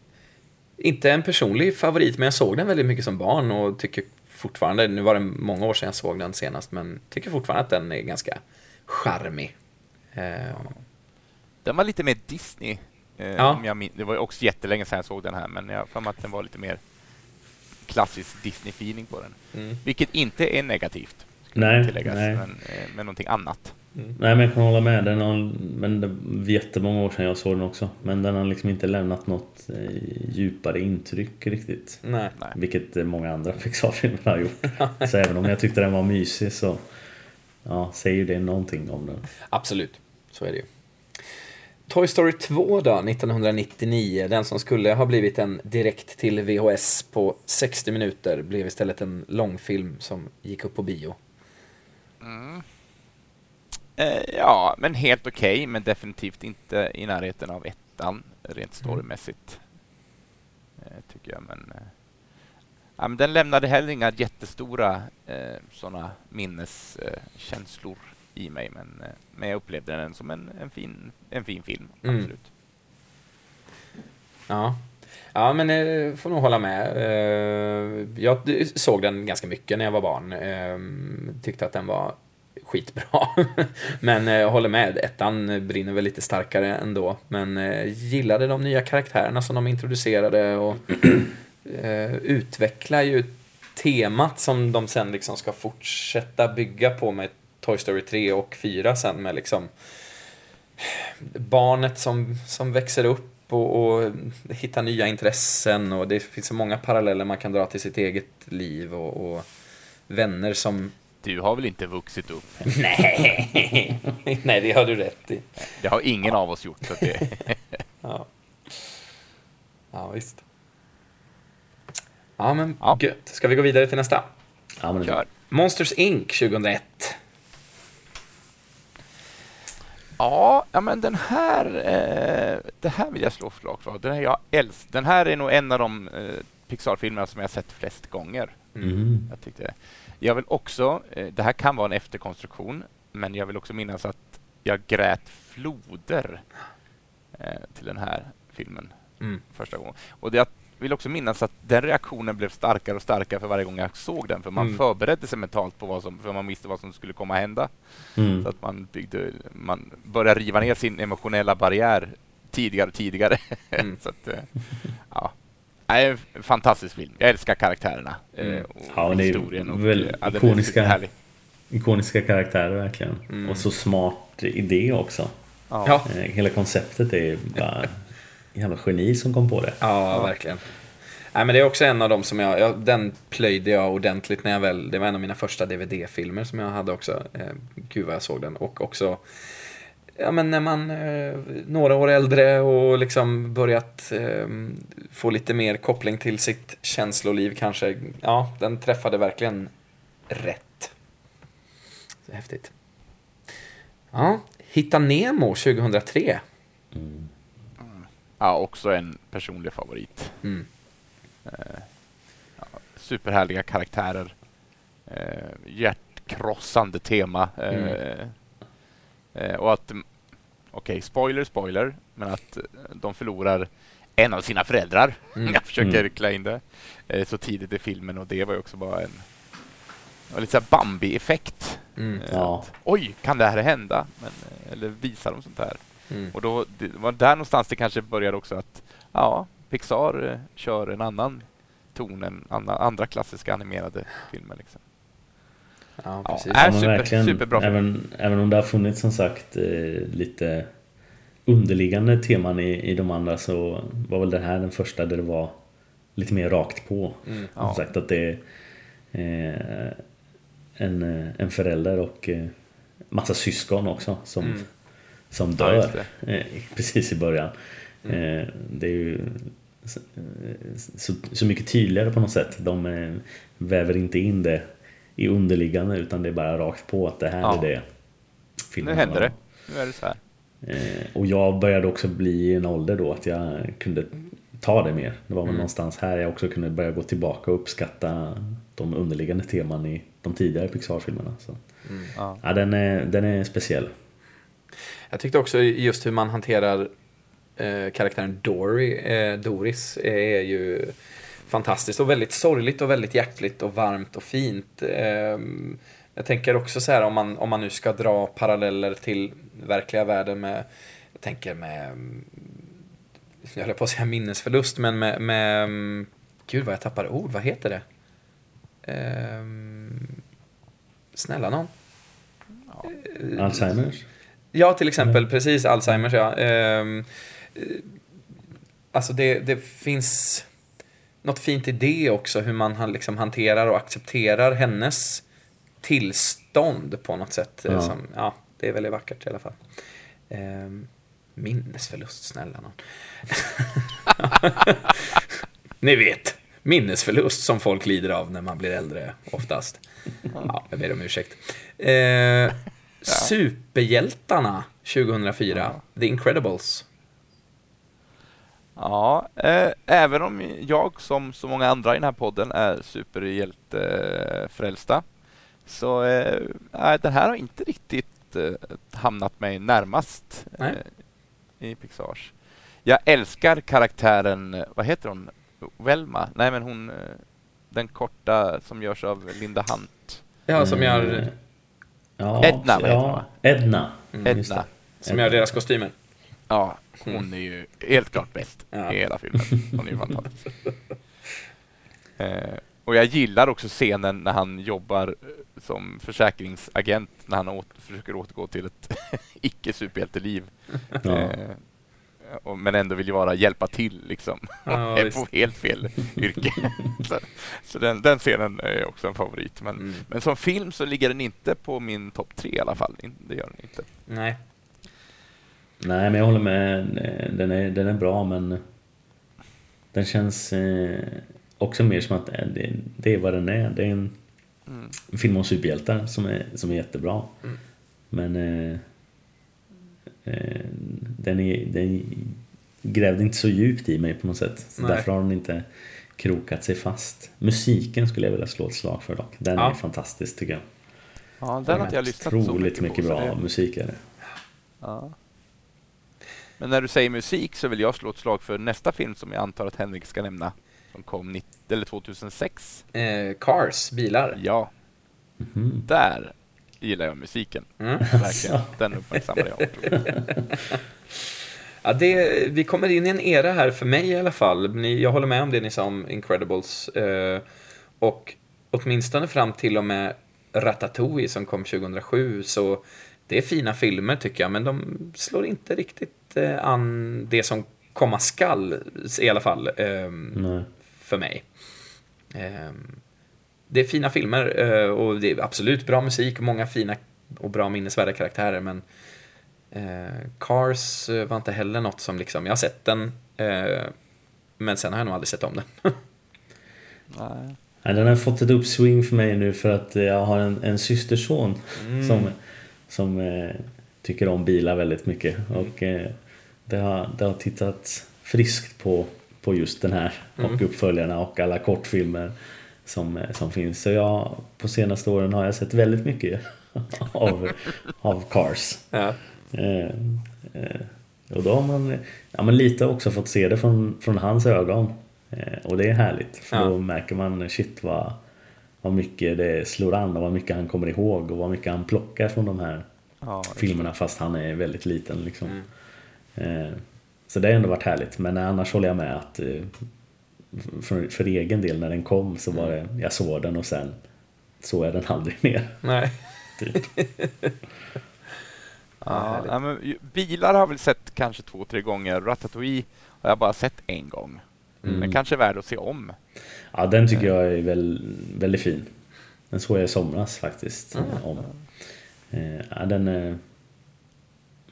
inte en personlig favorit, men jag såg den väldigt mycket som barn och tycker fortfarande, nu var det många år sedan jag såg den senast, men tycker fortfarande att den är ganska charmig. Ehm, Den var lite mer Disney. Eh, Ja. om jag min- det var också jättelänge sedan jag såg den här, men jag har att den var lite mer klassisk Disney-feeling på den. mm, Vilket inte är negativt, skulle Nej, tilläggas, nej. men eh, med någonting annat. Mm. Nej men jag kan hålla med. Den har, men det var jättemånga år sedan jag såg den också. Men den har liksom inte lämnat något eh, djupare intryck riktigt. Nej. Nej. Vilket eh, många andra Pixar-filmer har gjort. Så även om jag tyckte den var mysig så ja, säger det någonting om den. Absolut, så är det ju. Toy Story 2 då, 1999, den som skulle ha blivit en direkt till VHS på 60 minuter blev istället en långfilm som gick upp på bio. Eh, ja, men helt okej, men definitivt inte i närheten av ettan rent storymässigt. Eh, tycker jag, men... Eh, ja, men den lämnade heller inga jättestora eh, sådana minneskänslor i mig, men, eh, men jag upplevde den som en, en, fin, en fin film, Mm. absolut. Ja, ja men eh, får nog hålla med. Eh, jag såg den ganska mycket när jag var barn. Eh, tyckte att den var skitbra. men jag håller med, ettan brinner väl lite starkare ändå. Men eh, gillade de nya karaktärerna som de introducerade och eh, utvecklar ju temat som de sen liksom ska fortsätta bygga på med Toy Story 3 och 4 sen med liksom barnet som, som växer upp och, och hittar nya intressen och det finns så många paralleller man kan dra till sitt eget liv och, och vänner som... Du har väl inte vuxit upp? Nej! Nej, det har du rätt i. Det har ingen av oss gjort. Så det, Ja, ja visst. Ja, men Ja. gött. Ska vi gå vidare till nästa? Ja, men kör. Monsters Inc 2001. Ja, ja, men den här, eh, det här vill jag slå slag för. Den här, jag älsk, den här är nog en av de eh, Pixar-filmerna som jag sett flest gånger. Mm. Jag tyckte det. Jag vill också, eh, det här kan vara en efterkonstruktion, men jag vill också minnas att jag grät floder eh, till den här filmen Mm. första gången. Och jag vill också minnas att den reaktionen blev starkare och starkare för varje gång jag såg den, för man Mm. förberedde sig mentalt på vad som, för man visste vad som skulle komma hända. Mm. Så att man, byggde, man började riva ner sin emotionella barriär tidigare och tidigare. Mm. så att, ja. Är en fantastisk film. Jag älskar karaktärerna. Mm. Och ja, det historien. Och, väl ja, ikoniska, ikoniska karaktärer verkligen. Mm. Och så smart idé också. Ja. Hela konceptet är bara jävla geni som kom på det. Ja, ja. verkligen. Nej, men det är också en av dem som jag, jag, den plöjde jag ordentligt när jag väl, det var en av mina första DVD-filmer som jag hade också. Eh, gud vad jag såg den. Och också, ja men när man, eh, några år äldre och liksom börjat eh, få lite mer koppling till sitt känsloliv kanske. Ja, den träffade verkligen rätt. Så häftigt. Ja, Hitta Nemo 2003. Mm. Ja, också en personlig favorit. Mm. Eh, ja, superhärliga karaktärer. Eh, hjärtkrossande tema. Eh, mm. Eh, och att, okej, okay, spoiler, spoiler, men att de förlorar en av sina föräldrar. Mm. Jag försöker mm. klä in det eh, så tidigt i filmen och det var ju också bara en och lite så Bambi-effekt. Mm. Eh, ja. Oj, kan det här hända? Men, eller visar de sånt här? Mm. Och då, det var där någonstans det kanske började också att ja, Pixar eh, kör en annan ton än andra, andra klassiska animerade filmer. Liksom. Ja, precis. Ja, är super, superbra även, även om det har funnits som sagt eh, lite underliggande teman i, i de andra så var väl det här den första där det var lite mer rakt på. Mm, ja. Som sagt att det är eh, en, eh, en förälder och eh, massa syskon också som, mm. som dör ja, precis i början. Mm. Det är ju så, så mycket tydligare på något sätt. De eh, väver inte in det i underliggande utan det är bara rakt på att det här ja. är det filmen Nu händer det. Nu är det så här. Eh, och jag började också bli i en ålder då att jag kunde ta det mer. Det var väl mm. någonstans här jag också kunde börja gå tillbaka och uppskatta de underliggande teman i de tidigare Pixar-filmerna. Så. Mm. Ja. ja. den, är, den är speciell. Jag tyckte också just hur man hanterar eh, karaktären Dory, eh, Doris är ju fantastiskt och väldigt sorgligt och väldigt hjärtligt och varmt och fint. Eh, jag tänker också så här om man, om man nu ska dra paralleller till verkliga världen med, jag tänker med, jag höll på att säga minnesförlust, men med, med gud vad jag tappade ord, vad heter det? Eh, snälla någon. Ja. Alzheimers? Ja, till exempel, precis, Alzheimers ja. Eh, Eh, alltså det, det finns något fint i det också, hur man liksom hanterar och accepterar hennes tillstånd på något sätt. Ja. Som, ja, det är väldigt vackert i alla fall. Eh, minnesförlust, snälla någon. Ni vet, minnesförlust som folk lider av när man blir äldre oftast. Ja, jag ber om ursäkt. Eh, Superhjältarna 2004, ja. The Incredibles. Ja, eh, även om jag som så många andra i den här podden är superhjältefrälsta så eh, den här har inte riktigt eh, hamnat mig närmast eh, i Pixars. Jag älskar karaktären, vad heter hon? Velma? Nej, men hon eh, den korta som görs av Linda Hunt. Ja, som gör... Mm. Ja, Edna, hon? Edna. Mm, Edna. Som gör deras kostymer. Ja, hon är ju helt klart bäst ja. i hela filmen. Hon är ju fantastisk. eh, och jag gillar också scenen när han jobbar eh, som försäkringsagent när han åter, försöker återgå till ett icke-superhjälteliv. Ja. Eh, men ändå vill ju vara hjälpa till liksom. Ja, är på helt fel yrke. så, så den, den, scenen är också en favorit. Men, mm. men som film så ligger den inte på min topp tre i alla fall. Det gör den inte. Nej, Nej, men jag håller med. Den är, den är bra, men den känns eh, också mer som att eh, det, det, är vad den är. Det är en, mm. film om superhjältar som är, som är jättebra. Mm. Men eh, eh, den, är, den grävde inte så djupt i mig på något sätt. Så därför har den inte krokat sig fast. Musiken skulle jag vilja slå ett slag för dock. Den ja. är fantastisk tycker jag. Ja, den har jag lyssnat så mycket Otroligt mycket bra det... musik är det. Ja. Men när du säger musik så vill jag slå ett slag för nästa film som jag antar att Henrik ska nämna. Som kom 90, eller 2006. Eh, Cars, bilar. Ja. Mm. Där gillar jag musiken. Mm. Verkligen. Den uppmärksammade jag. Ja, det, vi kommer in i en era här, för mig i alla fall. Ni, jag håller med om det ni sa om Incredibles. Eh, och åtminstone fram till och med Ratatouille som kom 2007 så det är fina filmer tycker jag, men de slår inte riktigt eh, an det som komma skall i alla fall eh, för mig. Eh, det är fina filmer eh, och det är absolut bra musik och många fina och bra minnesvärda karaktärer men eh, Cars eh, var inte heller något som liksom, jag har sett den men sen har jag nog aldrig sett om den. Nej. Den har fått ett uppsving för mig nu för att jag har en, en systerson mm. som, som eh, tycker om bilar väldigt mycket. Mm. Och eh, det, har, det har tittat friskt på, på just den här mm. och uppföljarna och alla kortfilmer som, som finns. Så jag, på senaste åren har jag sett väldigt mycket av, av Cars. Ja. Eh, eh, och då har man, ja, man lite också fått se det från, från hans ögon. Eh, och det är härligt för ja. då märker man shit vad, vad mycket det slår an och vad mycket han kommer ihåg och vad mycket han plockar från de här ja, filmerna fast han är väldigt liten. Liksom. Mm. Eh, så det har ändå varit härligt men annars håller jag med att eh, för, för egen del när den kom så var det, jag såg den och sen såg jag den aldrig mer. Nej. Typ. ja, men bilar har jag väl sett kanske två, tre gånger. Ratatouille har jag bara sett en gång. Mm. Men kanske värd att se om. Ja, den tycker jag är väl, väldigt fin. Den såg jag i somras faktiskt. Mm. Om. Eh, ja, den är...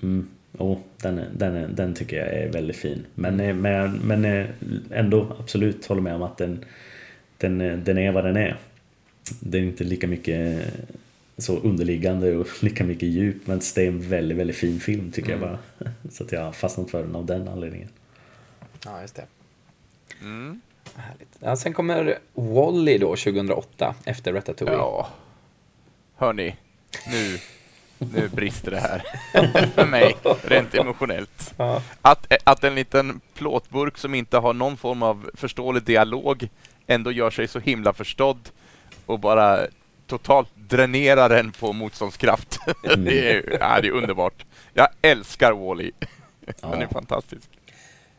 Mm, oh, den, är, den, är, den tycker jag är väldigt fin. Men, eh, men, men ändå absolut håller med om att den, den, den är vad den är. Det är inte lika mycket så underliggande och lika mycket djup men det är en väldigt, väldigt fin film tycker mm. jag bara. Så att jag har fastnat för den av den anledningen. Ja, just det. Mm. Härligt. Ja, sen kommer Wally då 2008 efter Ratatouille. Ja. Hörni, nu, nu brister det här för mig rent emotionellt. Ja. Att, att en liten plåtburk som inte har någon form av förståelig dialog ändå gör sig så himla förstådd och bara totalt dränerar den på motståndskraft. Mm. det, är, ja, det är underbart. Jag älskar Wally. -E. Den är fantastisk.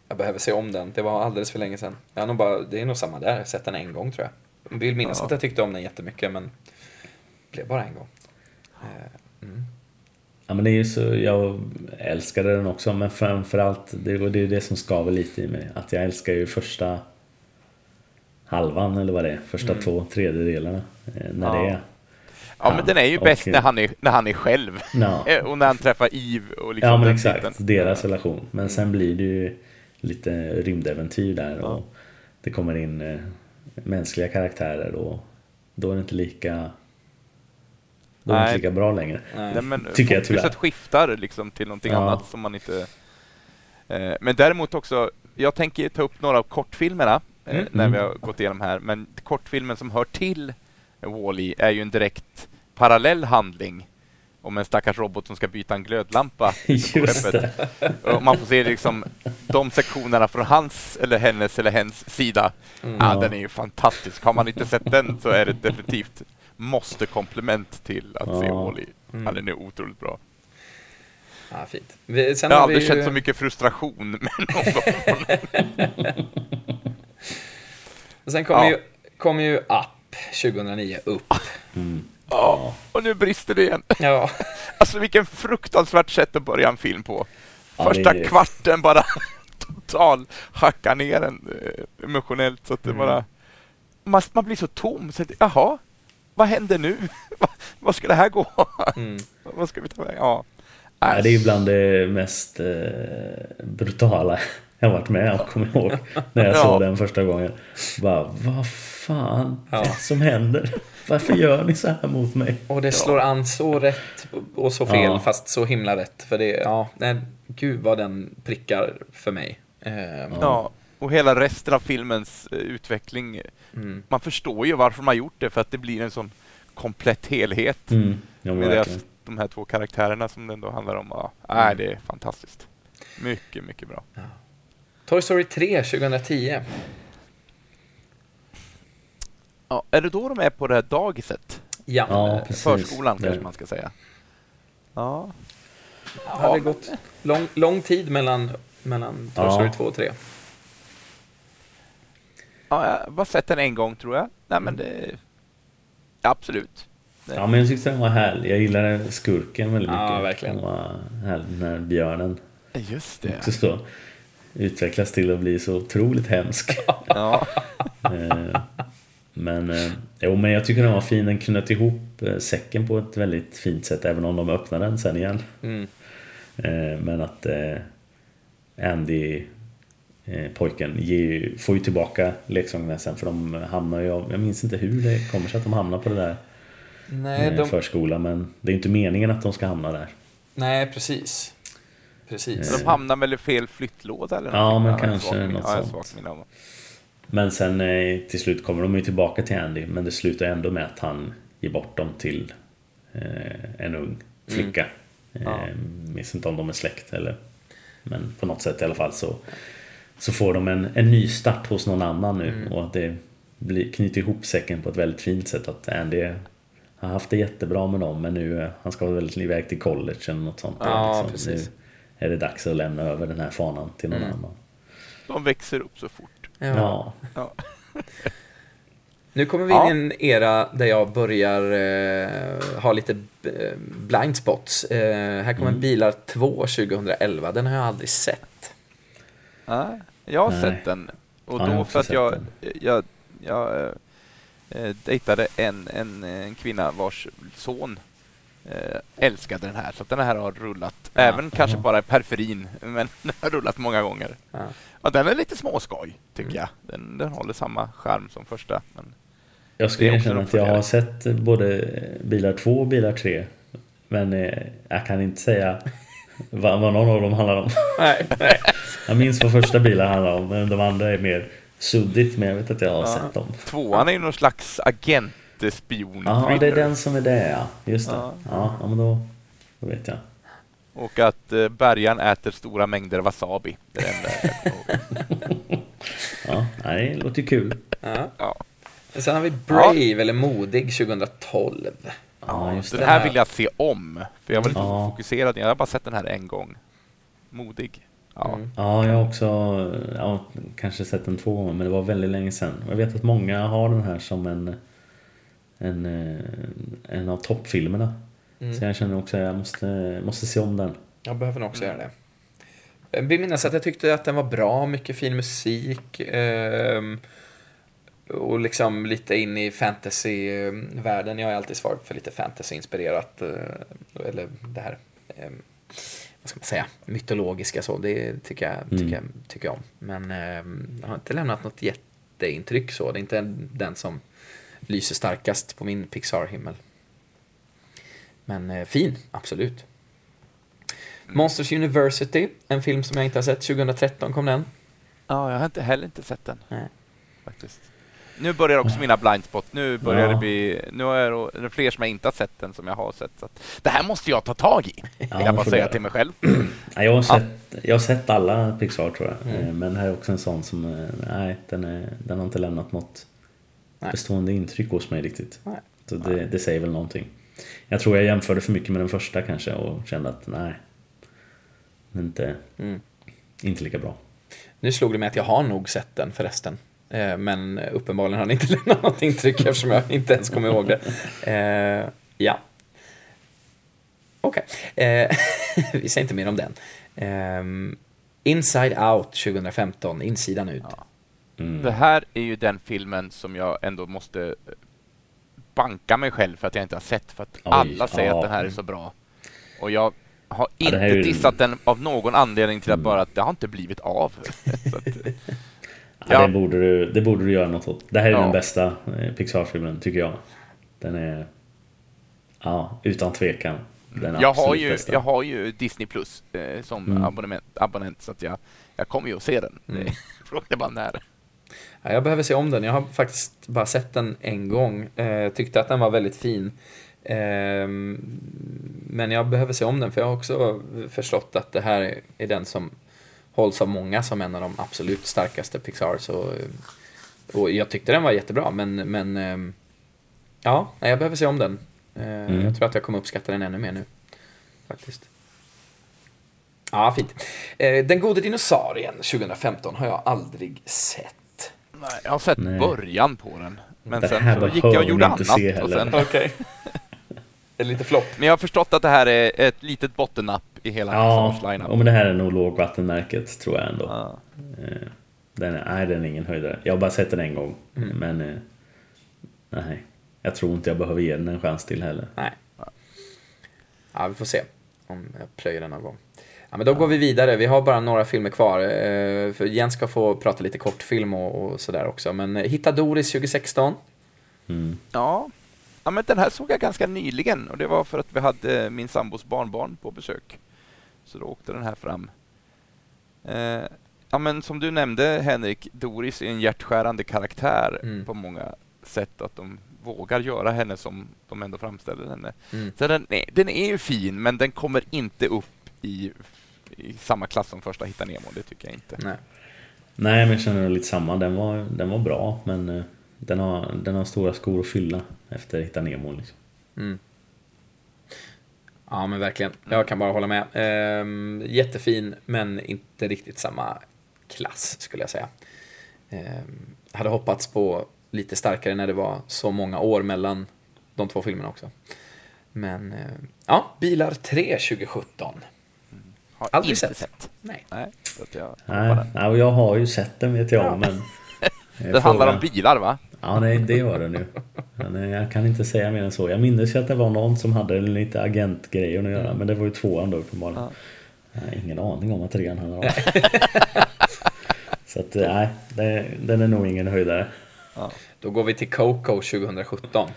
Jag behöver se om den. Det var alldeles för länge sedan. Jag nog bara, det är nog samma där. Jag har sett den en gång tror jag. Jag vill minnas ja. att jag tyckte om den jättemycket men det blev bara en gång. Eh, mm. Ja men det är så, jag älskade den också men framförallt, det är det som skaver lite i mig. Att jag älskar ju första halvan eller vad det är, första mm. två tredjedelarna. Eh, när ja. det är Ja, men den är ju bäst när, han är, när han är själv. No. och när han träffar Eve och liksom Ja, men exakt. Tiden. Deras relation. Men mm. sen blir det ju lite rymdäventyr där och ja. det kommer in eh, mänskliga karaktärer och då är det inte lika då är det inte lika bra längre. Nej, men Tycker jag tyvärr. skiftar liksom till någonting ja. annat som man inte... Eh, men däremot också, jag tänker ta upp några av kortfilmerna eh, mm. när vi har gått igenom här, men kortfilmen som hör till Wall-E är ju en direkt parallell handling om en stackars robot som ska byta en glödlampa Just det. Och man får se liksom de sektionerna från hans eller hennes eller hens sida. Mm. Ja, den är ju fantastisk. Har man inte sett den så är det definitivt måste komplement till att ja. se Wall-E. Mm. Den är otroligt bra. Ja, fint. Vi, jag har aldrig ju... känt så mycket frustration med någon. sen kommer ja. ju, kom ju App 2009 upp. Mm. Ja, och nu brister det igen. Ja. Alltså vilken fruktansvärt sätt att börja en film på. Första ja, kvarten bara total hacka ner en eh, emotionellt så att det mm. bara... Man, man, blir så tom. Så att, jaha, vad händer nu? vad ska det här gå? Mm. vad ska vi ta vägen? Ja. Ja, det är bland det mest eh, brutala jag varit med om, kommer ihåg. När jag ja. såg den första gången. Bara, vad fan ja. är det som händer? Varför gör ni så här mot mig? Och det slår an så rätt och så fel, ja. fast så himla rätt. För det, ja, nej, gud vad den prickar för mig. Ehm. Ja, och hela resten av filmens eh, utveckling. Mm. Man förstår ju varför man gjort det, för att det blir en sån komplett helhet. Mm. Ja, med deras, de här två karaktärerna som det ändå handlar om. Ja, mm. det är fantastiskt. Mycket, mycket bra. Ja. Toy Story 3 2010. Ja, är det då de är på det här dagiset? Ja, ja precis. Förskolan kanske man ska säga. Ja. Det hade gått lång, lång tid mellan mellan Toy Story 2 och 3. Ja, jag har bara sett den en gång tror jag. Nej men det... Absolut. Ja, men jag tyckte den var härlig. Jag gillade skurken väldigt mycket. Ja, verkligen. Den var härlig, den här björnen. Just det. Också så utvecklas till att bli så otroligt hemsk. Ja. Eh, men, eh, jo, men jag tycker den var fin. Den knöt ihop eh, säcken på ett väldigt fint sätt, även om de öppnade den sen igen. Mm. Men att Andy, pojken, ger, får ju tillbaka leksakerna sen för de hamnar ju, jag minns inte hur det kommer sig att de hamnar på det där Nej, de... förskolan, men det är inte meningen att de ska hamna där. Nej, precis. Precis. De hamnar väl i fel flyttlåda eller Ja, men kanske något ja, sånt. Men sen eh, till slut kommer de ju tillbaka till Andy, men det slutar ändå med att han ger bort dem till eh, en ung flicka. Mm. Ja. Eh, minns inte om de är släkt eller... Men på något sätt i alla fall så, så får de en, en ny start hos någon annan nu mm. och det blir, knyter ihop säcken på ett väldigt fint sätt. Att Andy har haft det jättebra med dem men nu han ska väl iväg till college eller något sånt. Ja, liksom. precis. Nu är det dags att lämna över den här fanan till någon mm. annan. De växer upp så fort. Ja. ja. Nu kommer vi in i en era där jag börjar eh, ha lite eh, blind spots. Eh, här kommer mm. Bilar 2 2011. Den har jag aldrig sett. Jag har Nej. sett den. Och ja, då för att jag, jag, jag, jag eh, dejtade en, en, en kvinna vars son eh, älskade den här. Så den här har rullat, ja, även ja. kanske bara i periferin, men den har rullat många gånger. Ja. Ja, den är lite småskoj, tycker mm. jag. Den, den håller samma charm som första. Men jag skulle erkänna att jag har sett både Bilar 2 och Bilar 3. Men eh, jag kan inte säga vad, vad någon av dem handlar om. Nej, nej. Jag minns vad första bilar handlar om, men de andra är mer suddigt, men jag vet att jag har ja. sett dem. Tvåan är ju någon slags agentspion Ja, det är den som är det, ja. Just det. Ja, ja, ja men då, då vet jag. Och att eh, bärgaren äter stora mängder wasabi. Det är ja, det låter kul. Ja. ja. Sen har vi Brave, ja. eller Modig, 2012. Ja, just det. Den här vill jag se om. För jag var lite ja. fokuserad. Jag har bara sett den här en gång. Modig. Ja, mm. ja jag har också ja, kanske sett den två gånger, men det var väldigt länge sedan. Jag vet att många har den här som en, en, eh, en av toppfilmerna. Mm. Så jag känner också att jag måste, måste se om den. Jag behöver nog också mm. göra det. Jag vill minnas att jag tyckte att den var bra, mycket fin musik. Eh, och liksom lite in i fantasyvärlden. Jag har alltid svarat för lite fantasy-inspirerat. Eh, eller det här, eh, vad ska man säga, mytologiska så. Det tycker jag, tycker mm. jag, tycker jag om. Men eh, jag har inte lämnat något jätteintryck så. Det är inte den som lyser starkast på min Pixar-himmel. Men eh, fin, absolut. Monsters University, en film som jag inte har sett. 2013 kom den. Ja, jag har inte heller inte sett den. Nej. Faktiskt. Nu börjar också mina blindspot. Nu börjar ja. det bli... Nu är det fler som jag inte har sett den som jag har sett. Så det här måste jag ta tag i, ja, vill jag bara säga till mig själv. Ja, jag, har sett, jag har sett alla Pixar tror jag. Mm. Eh, men det här är också en sån som... Eh, nej, den, är, den har inte lämnat något nej. bestående intryck hos mig riktigt. Nej. Så det, det säger väl någonting. Jag tror jag jämförde för mycket med den första kanske och kände att nej, inte, mm. inte lika bra. Nu slog det mig att jag har nog sett den förresten. Eh, men uppenbarligen har den inte lämnat något intryck eftersom jag inte ens kommer ihåg det. Eh, ja. Okej, okay. Eh, vi säger inte mer om den. Inside Out 2015, insidan ut. Ja. Mm. Det här är ju den filmen som jag ändå måste banka mig själv för att jag inte har sett för att Oj, alla säger ja. att den här är så bra. Och jag har inte ja, ju... dissat den av någon anledning till att mm. bara att det har inte blivit av. att, ja. det, borde du, det borde du göra något åt. Det här är den bästa eh, Pixar-filmen tycker jag. Den är ja, utan tvekan. Den jag, har ju, bästa. jag har ju Disney Plus eh, som mm. abonnement, abonnent så att jag, jag kommer ju att se den. Mm. Frågan är bara när. Ja, jag behöver se om den. Jag har faktiskt bara sett den en gång. Eh, tyckte att den var väldigt fin. Eh, men jag behöver se om den för jag har också förstått att det här är den som hålls av många som en av de absolut starkaste Pixar. Så, och jag tyckte den var jättebra men, men eh, ja, jag behöver se om den. Eh, mm. Jag tror att jag kommer uppskatta den ännu mer nu. Faktiskt. Ja, fint. Eh, Den gode dinosaurien 2015 har jag aldrig sett. Nej, jag har sett Nej. början på den. Men Det sen så gick jag och gjorde annat. och sen, Okej. Är det lite flopp? men jag har förstått att det här är ett litet bottennapp i hela Ja, lineup. ja, men det här är nog lågvattenmärket tror jag ändå. Ja. Eh, Den är, nej, den är ingen höjdare. Jag har bara sett den en gång. Mm. Men eh, nej, jag tror inte jag behöver ge den en chans till heller. Nej. Ja, vi får se om jag plöjer den någon gång. Ja, men då går vi vidare. Vi har bara några filmer kvar. Eh, För Jens ska få prata lite kortfilm och, och sådär också. Men Hitta Doris 2016. Mm. Ja. Ja, men den här såg jag ganska nyligen och det var för att vi hade min sambos barnbarn på besök. Så då åkte den här fram. Eh, ja, men som du nämnde Henrik, Doris är en hjärtskärande karaktär Mm. på många sätt. Att de vågar göra henne som de ändå framställer henne. Mm. Så den, är, den är ju fin, men den kommer inte upp i, i samma klass som första Hitta Nemo. Det tycker jag inte. Nej. Nej, men jag känner lite samma. Den var, den var bra, men eh, den har, den har stora skor att fylla efter Hitta Nemo. Liksom. Mm. Ja, men verkligen. Jag kan bara hålla med. Ehm, jättefin, men inte riktigt samma klass, skulle jag säga. Ehm, hade hoppats på lite starkare när det var så många år mellan de två filmerna också. Men, eh, ja, Bilar 3 2017. Har Aldrig inte sett. sett. Nej. Nej, jag Nej, nej, och jag har ju sett den vet jag, men... eh, Det handlar om bilar, va? Ja, nej, det gör den ju. Men eh, jag kan inte säga mer än så. Jag minns ju att det var någon som hade lite agentgrejer att göra, men det var ju tvåan då uppenbarligen. Ja. Jag har ingen aning om vad trean handlar om. Så att, eh, nej, det, den är nog ingen höjdare. Då går vi till Coco 2017.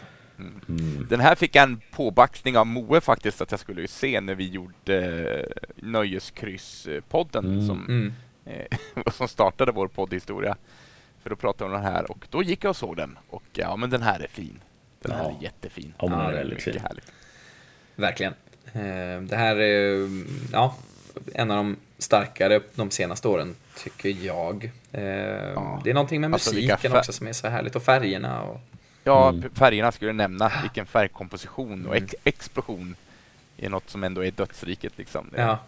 Den här fick jag en påbackning av Moe faktiskt att jag skulle ju se när vi gjorde Nöjeskryss-podden Mm. som, Mm. eh, som startade vår poddhistoria. För då pratade vi om den här och då gick jag och såg den och ja, men den här är fin. Den här Ja. är jättefin. Ja, den är väldigt fin. härligt. Verkligen. Eh, Det här är ja, en av de starkare de senaste åren, tycker jag. Eh, Det är någonting med Alltså, musiken också som är så härligt, och färgerna. Och... Ja, Mm. färgerna skulle jag nämna. Vilken färgkomposition och ex explosion är något som ändå är dödsriket liksom. Ja,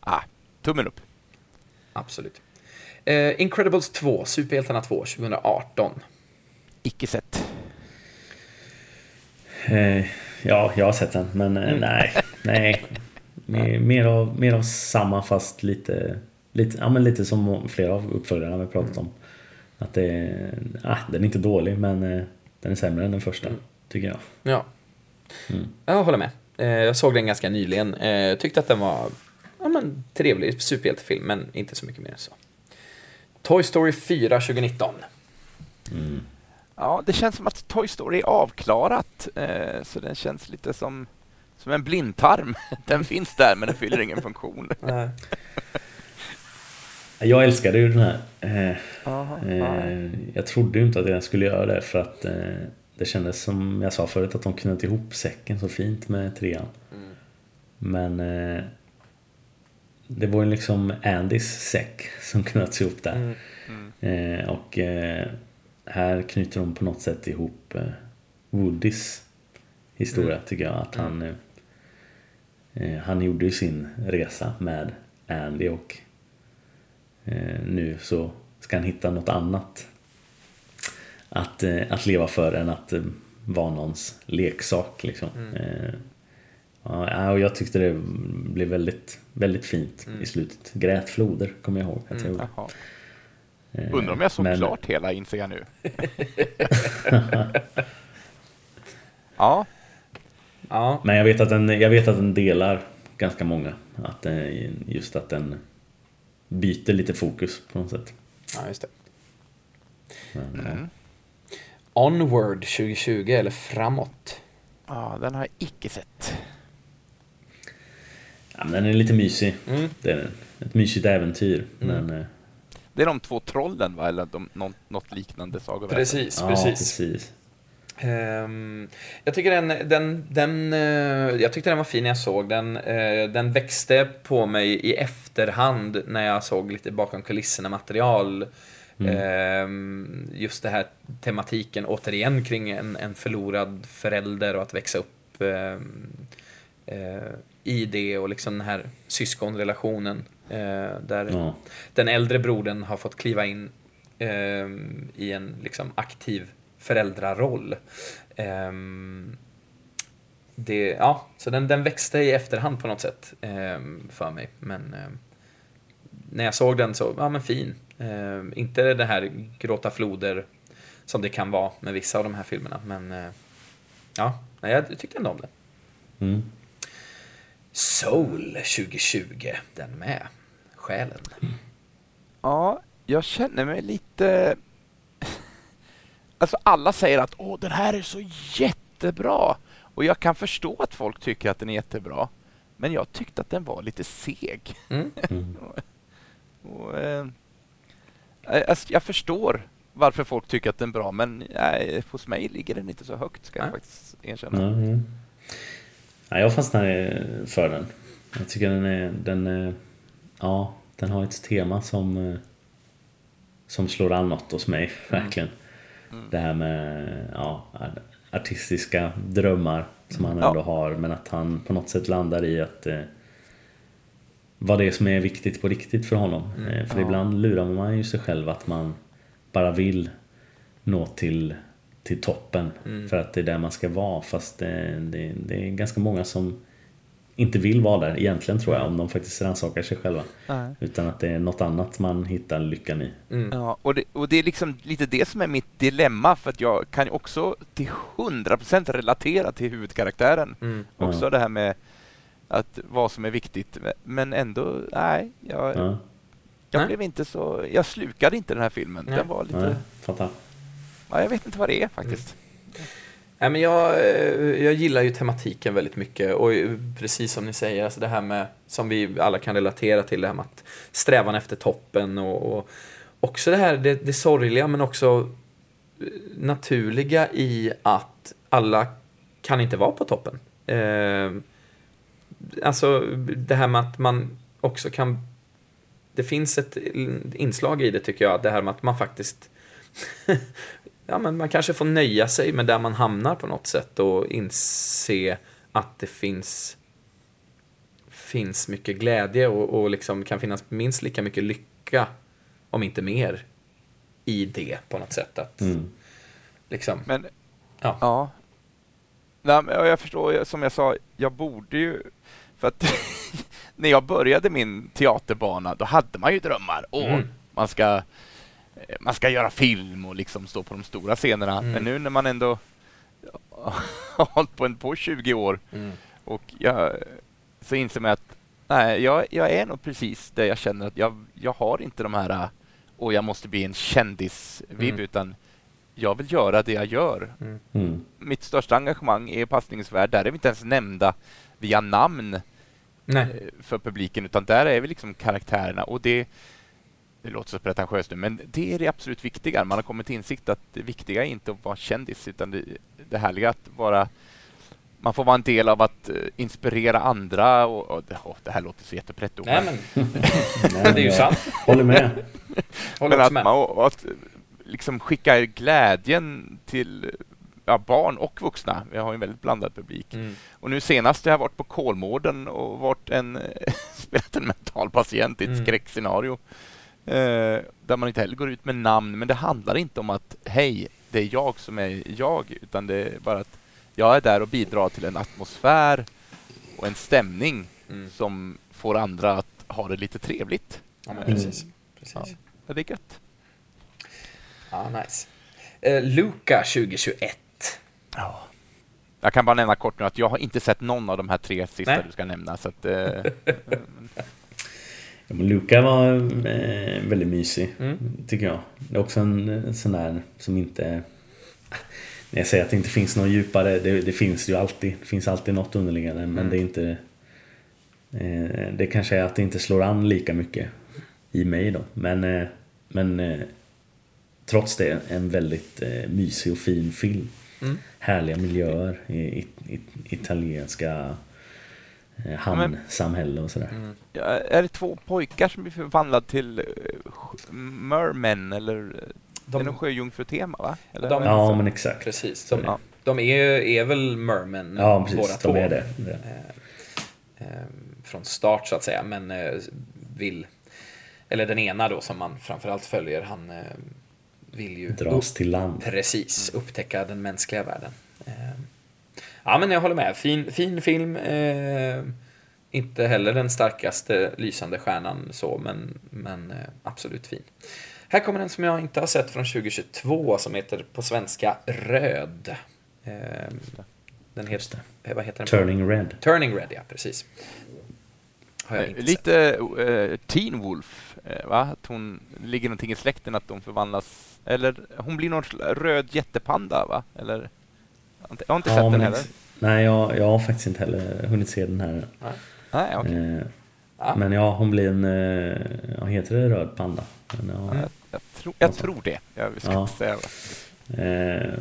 Ah, tummen upp. absolut. Eh, Incredibles 2, Superhjältarna 2, 2018. Icke sett. Eh, ja, jag har sett den, men eh, Mm. nej. Nej. Mer, mer, av, mer av samma fast lite, lite, ja, men lite som flera av uppföljarna vi pratat om. Att det, ah, den är inte dålig, men eh, den är sämre än den första, tycker jag. Ja. Mm. Jag håller med. Eh, Jag såg den ganska nyligen. Eh, Tyckte att den var ja, men, trevlig superhjältefilm, men inte så mycket mer än så. Toy Story 4 2019. Ja, det känns som att Toy Story är avklarat. Eh, så den känns lite som, som en blindtarm. Den finns där, men den fyller ingen funktion. Jag älskade ju den här. Eh, Aha, eh, jag trodde ju inte att jag skulle göra det för att eh, det kändes som jag sa förut att de knöt ihop säcken så fint med trean. Men eh, det var ju liksom Andys säck som knöts ihop där. Eh, och eh, här knyter de på något sätt ihop eh, Woodys historia tycker jag. Att han, eh, eh, han gjorde ju sin resa med Andy och eh, nu så ska han hitta något annat att, att leva för än att vara någons leksak. Liksom. Eh, ja, och jag tyckte det blev väldigt, väldigt fint i slutet. Grät floder kommer jag ihåg att jag gjorde. Jaha. Eh, Undrar om jag såg men- klart hela, inser jag nu. ja, Ja, Men jag vet att den, jag vet att den delar ganska många. Att eh, just att den byter lite fokus på något sätt. ja, just det. Men, Mm. Onward 2020, eller Framåt. ja, den har jag icke sett. Ja, men den är lite mysig. Mm. Det är den. Ett mysigt äventyr. Men, eh, Det är de två trollen, va? Eller de, något, något liknande sagoväsen. Precis, ja, precis. precis. Ehm, jag tycker den, den, den, eh, jag tyckte den var fin när jag såg den. Eh, den växte på mig i efterhand när jag såg lite bakom kulisserna material. Ehm, just det här tematiken återigen kring en, en förlorad förälder och att växa upp ehm, eh, i det och liksom den här syskonrelationen. Eh, där ja. den äldre brodern har fått kliva in eh, i en liksom aktiv föräldraroll. Eh, det, ja, så den, den växte i efterhand på något sätt eh, för mig. Men eh, när jag såg den så, ja men fin. Eh, inte det här gråta floder som det kan vara med vissa av de här filmerna. Men ja, jag tyckte ändå om den. Mm. Soul 2020, den med. Själen. Ja, jag känner mig lite... Alltså alla säger att Åh, den här är så jättebra. Och jag kan förstå att folk tycker att den är jättebra. Men jag tyckte att den var lite seg. Mm. mm. och, eh, jag förstår varför folk tycker att den är bra, men nej, hos mig ligger den inte så högt, ska jag faktiskt erkänna. Ja, jag fastnar för den. Jag tycker den är, den är, ja, den har ett tema som, eh, som slår an något hos mig, mm. verkligen. Mm. Det här med ja, artistiska drömmar som han ändå ja. har, men att han på något sätt landar i att eh, vad det är som är viktigt på riktigt för honom. Mm. Eh, för ja. ibland lurar man ju sig själv att man bara vill nå till, till toppen mm. för att det är där man ska vara fast det, det, det, är ganska många som inte vill vara där egentligen tror jag om de faktiskt rannsakar sig själva. Nej. Utan att det är något annat man hittar lyckan i. Mm. Ja, och, det, och det är liksom lite det som är mitt dilemma för att jag kan ju också till 100% relatera till huvudkaraktären. Mm. Också ja. det här med att vad som är viktigt men ändå, nej, jag, ja. jag blev inte så, jag slukade inte den här filmen. Nej. Den var lite... Nej, fattar. Ja, jag vet inte vad det är faktiskt. Mm. Nej, men jag, eh, jag gillar ju tematiken väldigt mycket och eh, precis som ni säger, alltså det här med som vi alla kan relatera till, det här med att strävan efter toppen och, och också det här det, det sorgliga men också eh, naturliga i att alla kan inte vara på toppen. Eh, alltså det här med att man också kan det finns ett inslag i det tycker jag, det här med att man faktiskt ja, men man kanske får nöja sig med där man hamnar på något sätt och inse att det finns finns mycket glädje och, och liksom kan finnas minst lika mycket lycka, om inte mer, i det på något sätt. Att, mm. liksom, men, ja. ja. Nej, men jag förstår, som jag sa, jag borde ju... För att när jag började min teaterbana, då hade man ju drömmar. Och mm. man ska man ska göra film och liksom stå på de stora scenerna. Mm. Men nu när man ändå har hållit på en på 20 år mm. och jag, så inser man att nej, jag, jag är nog precis där jag känner att jag, jag har inte de här och jag måste bli en kändis-vibb, mm. utan jag vill göra det jag gör. Mm. mm. Mitt största engagemang är passningsvärld. Där är vi inte ens nämnda via namn Nej. Eh, för publiken, utan där är vi liksom karaktärerna. Och det, det låter så pretentiöst nu, men det är det absolut viktiga. Man har kommit till insikt att det viktiga är inte att vara kändis, utan det, det härliga att vara man får vara en del av att uh, inspirera andra. Och, och, oh, det här låter så jättepretto. Nej, men det är ju sant. Håller med. Håller men att, med. Man, och, att liksom skicka glädjen till ja, barn och vuxna. Vi har en väldigt blandad publik. Mm. Och nu senast jag har varit på Kolmården och varit en, spelat en mental patient i ett mm. skräckscenario. Eh, där man inte heller går ut med namn, men det handlar inte om att hej, det är jag som är jag, utan det är bara att jag är där och bidrar till en atmosfär och en stämning mm. som får andra att ha det lite trevligt. Ja, men precis. Precis. Ja, det är gött. Ja, nice. Uh, Luca 2021. Ja. Jag kan bara nämna kort nu att jag har inte sett någon av de här tre sista Nej. du ska nämna. Så att, uh, men Luca var eh, väldigt mysig, mm. tycker jag. Det är också en, en sån där som inte... När jag säger att det inte finns något djupare, det, det finns ju alltid. Det finns alltid något underliggande, mm. men det är inte... Eh, det kanske är att det inte slår an lika mycket i mig då. Men, eh, men eh, trots det, en väldigt eh, mysig och fin film. Mm. Härliga miljöer i, i, i italienska Eh, hamnsamhälle och sådär. Mm. Ja, är det två pojkar som blir förvandlade till uh, mermen eller de, är det sjöjungfrutema va? Eller? De, ja men exakt. Precis. De, ja. de är, är väl mermen ja, precis, båda de två. Är det. det. från start så att säga, men vill, eller den ena då som man framförallt följer, han vill ju dras till land. Precis, upptäcka den mänskliga världen. Ja, men jag håller med. Fin, fin film. Eh, inte heller den starkaste lysande stjärnan så, men, men eh, absolut fin. Här kommer en som jag inte har sett från 2022 som heter på svenska Röd. Eh, den heter, eh, vad heter den? Turning Red. Turning Red, ja precis. Lite uh, Teen Wolf, va? Att hon ligger någonting i släkten att de förvandlas, eller hon blir någon röd jättepanda, va? Eller? Jag har inte ja, sett den heller. Nej, jag, jag har faktiskt inte heller hunnit se den här. Nej. Nej, okay. eh, ja. Men ja, hon blir en, eh, ja, heter det röd panda? Men, ja, jag, jag, tror, jag tror det. Jag ska ja. inte säga eh,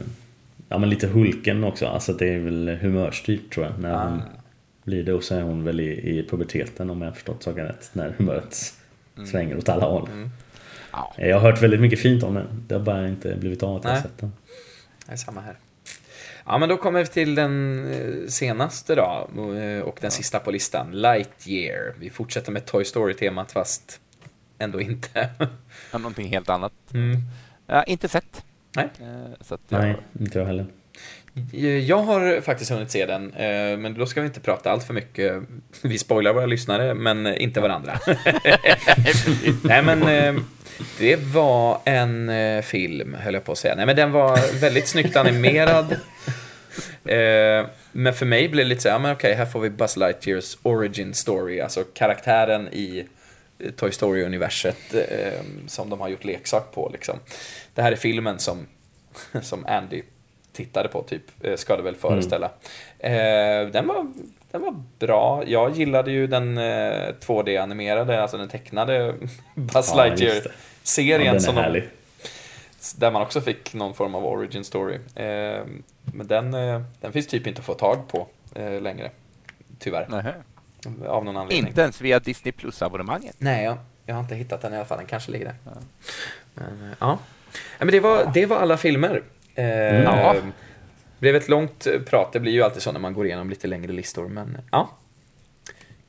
Ja, men lite Hulken också. Alltså det är väl humörstyrt tror jag. När ah. hon blir det och så är hon väl i, i puberteten om jag har förstått saken rätt. När humöret mm. svänger åt alla håll. Mm. Ja. Jag har hört väldigt mycket fint om den. Det har bara inte blivit av att jag har sett den. Det är samma här. Ja, men då kommer vi till den eh, senaste då eh, och den sista på listan, Lightyear. Vi fortsätter med Toy Story-temat fast ändå inte. någonting helt annat. Mm. Ja, inte sett. Nej. Eh, så jag... Nej, inte jag heller. Jag har faktiskt hunnit se den, men då ska vi inte prata allt för mycket. Vi spoilar våra lyssnare, men inte varandra. Nej, men det var en film, höll jag på att säga. Nej, men den var väldigt snyggt animerad. Eh, men för mig blev det lite så här, men okej, här får vi Buzz Lightyears origin story, alltså karaktären i eh, Toy Story-universet eh, som de har gjort leksak på. Liksom. Det här är filmen som, som Andy tittade på, typ, eh, ska det väl föreställa. Mm. Eh, den, var, den var bra. Jag gillade ju den eh, 2D-animerade, alltså den tecknade Buzz ja, Lightyear-serien. Ja, som de, där man också fick någon form av origin story. Eh, men den, eh, den finns typ inte att få tag på eh, längre. Tyvärr. Nähä. Av någon anledning. Inte ens via Disney Plus-abonnemanget? Nej, jag, jag har inte hittat den i alla fall. Den kanske ligger där. Ja. Men, ja. men det, var, det var alla filmer. Mm. Ja. Det blev ett långt prat. Det blir ju alltid så när man går igenom lite längre listor. Men ja,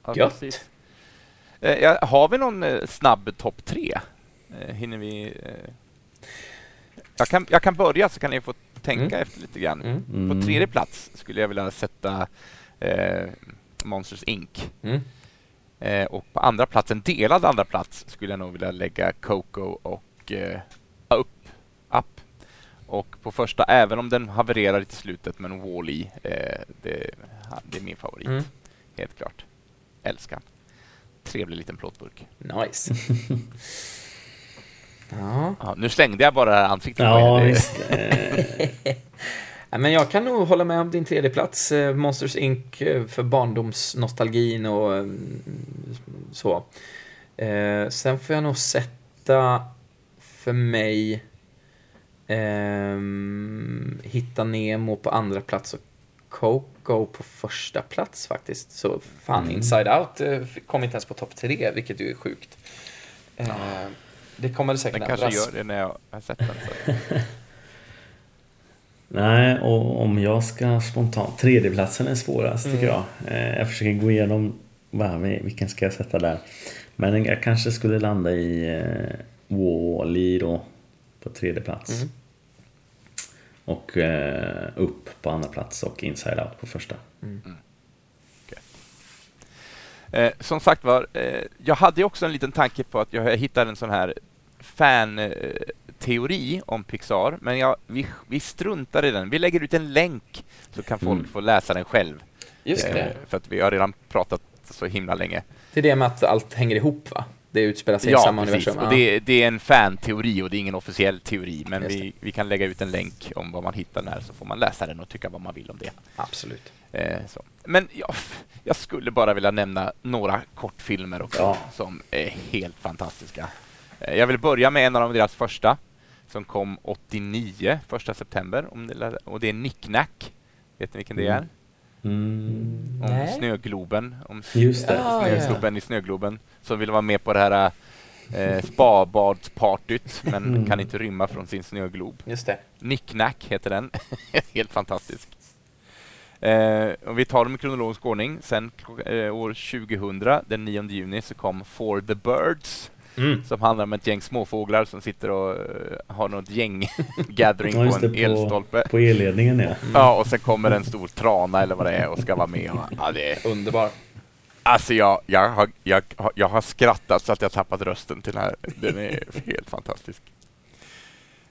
ja Gött. Eh, har vi någon snabb topp tre? Hinner vi jag kan, jag kan börja så kan ni få tänka mm. efter lite grann. Mm. På mm. tredje plats skulle jag vilja sätta eh, Monsters Inc. Mm. Eh, och på andra plats, en delad andra plats, skulle jag nog vilja lägga Coco och eh, Up. Up. Och på första, även om den havererar i slutet, men Wall-E, eh, det, det, är min favorit. Mm. Helt klart. Älskar Trevlig liten plåtburk. Nice. Ja. ja. nu slängde jag bara ansiktet ja. Visst. ja, men jag kan nog hålla med om din tredje plats eh, Monsters Inc. Eh, för barndomsnostalgin och mm, så. Eh, sen får jag nog sätta för mig eh, Hitta Nemo på andra plats och Coco på första plats faktiskt. Så fan, mm. Inside Out kom inte ens på topp tre, vilket ju är sjukt. Eh, det kommer det säkert Den kanske gör det när jag har sett den. Nej, och om jag ska spontant... Tredjeplatsen är svårast mm. tycker jag. Eh, jag försöker gå igenom vilken ska jag sätta där. Men jag kanske skulle landa i eh, Wall-E då på tredje plats. Mm. Och eh, upp på andra plats och Inside Out på första. Mm. Eh, som sagt var, eh, jag hade också en liten tanke på att jag hittade en sån här fan-teori om Pixar, men jag, vi, vi struntar i den. Vi lägger ut en länk så kan folk mm. få läsa den själv. Just det. Eh, för att vi har redan pratat så himla länge. Det är det med att allt hänger ihop, va? Det utspelar sig ja, i samma precis. universum. Och det, det, är en fan-teori och det är ingen officiell teori, men vi, vi kan lägga ut en länk om vad man hittar där så får man läsa den och tycka vad man vill om det. Absolut. Eh, men ja, jag skulle bara vilja nämna några kortfilmer också ja. som är helt fantastiska. Eh, jag vill börja med en av deras första som kom 89, första september. och det är Nicknack. Vet ni vilken det är? Mm. Om Nej. snögloben. Om Just det. snögloben i snögloben. Som vill vara med på det här eh, spabadspartyt men mm. kan inte rymma från sin snöglob. Just det. Nicknack heter den. Helt fantastisk. Eh, och vi tar dem i kronologisk ordning. Sen eh, år 2000, den 9 juni, så kom For the Birds. Mm. Som handlar om ett gäng småfåglar som sitter och uh, har något gäng gathering ja, på en elstolpe. På elledningen ja. Mm. Ja, och sen kommer en stor trana eller vad det är och ska vara med. Och, ja, det är underbart. Alltså jag, jag, har, jag, jag har skrattat så att jag tappat rösten till den här. Den är helt fantastisk.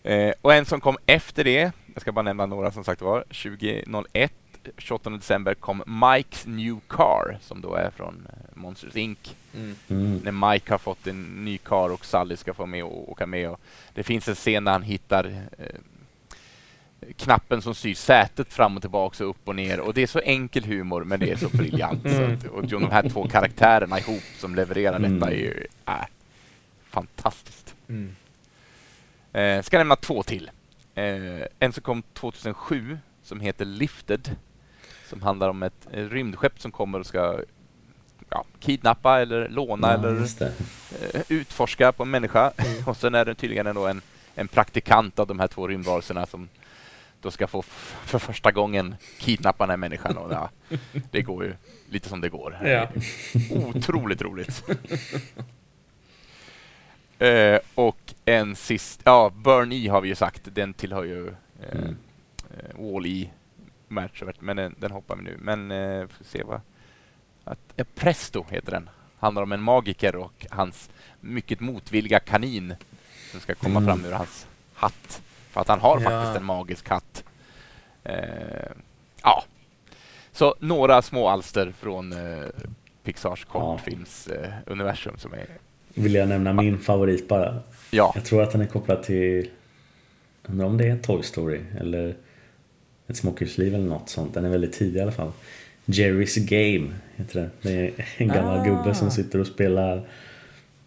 Eh, och en som kom efter det, jag ska bara nämna några som sagt var, 2001 28 december kom Mikes New Car som då är från eh, Monsters Inc. Mm. Mm. När Mike har fått en ny car och Sally ska få med och åka med. Och det finns en scen där han hittar eh, knappen som styr sätet fram och tillbaka och upp och ner. Och det är så enkel humor men det är så briljant. Mm. Så och de här två karaktärerna ihop som levererar mm. detta är ju äh, fantastiskt. Mm. Eh, ska nämna två till. Eh, en som kom 2007 som heter Lifted som handlar om ett rymdskepp som kommer och ska ja, kidnappa eller låna ja, eller uh, utforska på en människa. Mm. och sen är det tydligen ändå en, en praktikant av de här två rymdvarelserna som då ska få för första gången kidnappa den här människan. Och, ja, det går ju lite som det går. Ja. Otroligt roligt. uh, och en sist, ja, Burn E har vi ju sagt, den tillhör ju uh, mm. Wall-E match, men den, den, hoppar vi nu. Men eh, får se vad... Att, eh, Presto heter den. Handlar om en magiker och hans mycket motvilliga kanin som ska komma mm. fram ur hans hatt. För att han har ja. faktiskt en magisk hatt. Eh, ja. Så några små alster från eh, Pixars kortfilmsuniversum eh, som är... Vill jag nämna min favorit bara? Ja. Jag tror att den är kopplad till... Undrar om det är Toy Story eller ett småkryssliv eller något sånt. Den är väldigt tidig i alla fall. Jerry's Game heter det. Det är en gammal ah. gubbe som sitter och spelar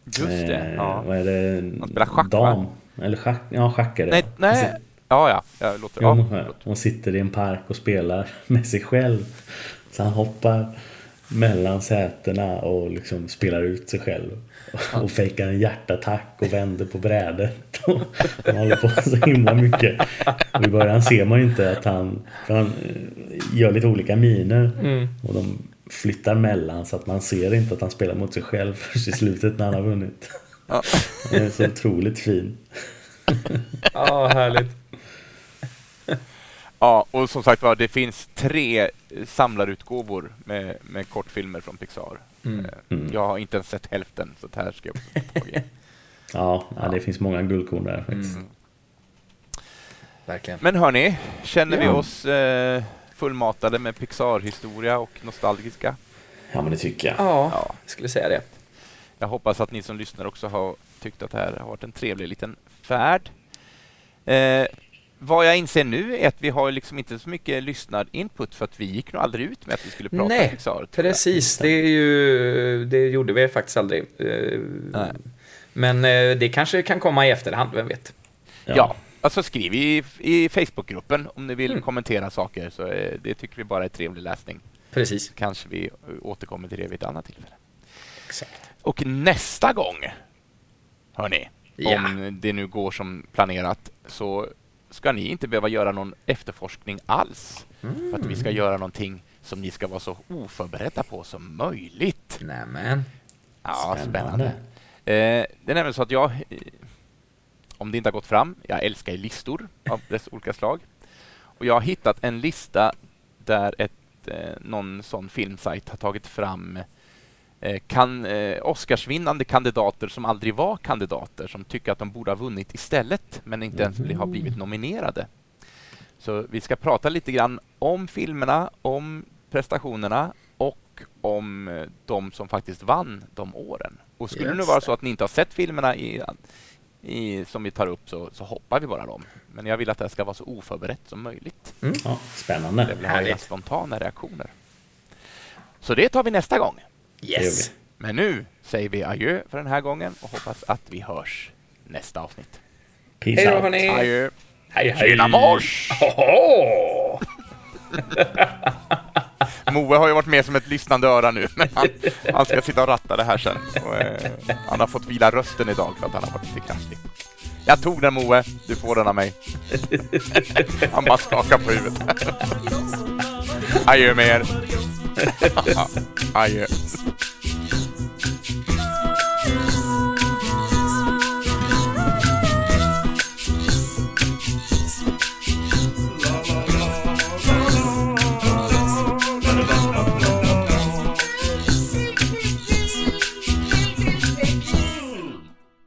Just det, eh, ja. Vad är det? Han spelar schack Dam. Va? Eller schack, ja schack är det. Nej, nej. Ja, ja. Jag låter, jo, ja. Hon sitter i en park och spelar med sig själv. Så han hoppar mellan sätena och liksom spelar ut sig själv. Och fejkar en hjärtattack och vänder på brädet. Han håller på så himla mycket. Och I början ser man ju inte att han, för han eh, gör lite olika miner. Mm. Och de flyttar mellan så att man ser inte att han spelar mot sig själv först i slutet när han har vunnit. Ja. Han är så otroligt fin. Ja, härligt. Ja, och som sagt var, det finns tre samlarutgåvor med, med kortfilmer från Pixar. Mm. Eh, mm. Jag har inte ens sett hälften, så det här ska jag också ta tag i. ja, ja, det finns många guldkorn där faktiskt. Mm. Verkligen. Men hörni, känner ja. vi oss eh, fullmatade med Pixar-historia och nostalgiska? Ja, men det tycker jag. Ja, ja, jag skulle säga det. Jag hoppas att ni som lyssnar också har tyckt att det här har varit en trevlig liten färd. Eh, vad jag inser nu är att vi har liksom inte så mycket lyssnad input för att vi gick nog aldrig ut med att vi skulle prata Nej, Pixar. precis. Det, är ju, det gjorde vi faktiskt aldrig. Eh, Nej. Men eh, det kanske kan komma i efterhand, vem vet? Ja, ja alltså skriv i, i Facebookgruppen om ni vill mm. kommentera saker. så eh, Det tycker vi bara är trevlig läsning. Precis. Kanske vi återkommer till det vid ett annat tillfälle. Exakt. Och nästa gång, hörni, ja. om det nu går som planerat, så ska ni inte behöva göra någon efterforskning alls mm. för att vi ska mm. göra någonting som ni ska vara så oförberedda på som möjligt. Nämen. Ja, spännande. Eh, det är nämligen så att jag, eh, om det inte har gått fram, jag älskar listor av dess olika slag. Och jag har hittat en lista där ett, eh, någon sån filmsajt har tagit fram kan, eh, Oscarsvinnande kandidater som aldrig var kandidater som tycker att de borde ha vunnit istället men inte ens har blivit nominerade. Så vi ska prata lite grann om filmerna, om prestationerna och om eh, de som faktiskt vann de åren. Och skulle det nu vara så att ni inte har sett filmerna i, i, som vi tar upp så, så, hoppar vi bara dem. Men jag vill att det ska vara så oförberett som möjligt. Mm. Ja, spännande. Jag vill ha spontana reaktioner. Så det tar vi nästa gång. Yes. Men nu säger vi adjö för den här gången och hoppas att vi hörs nästa avsnitt. Peace hej då, hörni. Adjö. Hej, hej. Tjena mors! Moe har ju varit med som ett lyssnande öra nu, men han, han ska sitta och ratta det här sen. Och, eh, han har fått vila rösten idag för att han har varit lite krasslig. Jag tog den Moe, du får den av mig. Han bara skakar på huvudet. Adjö med er. Adjö.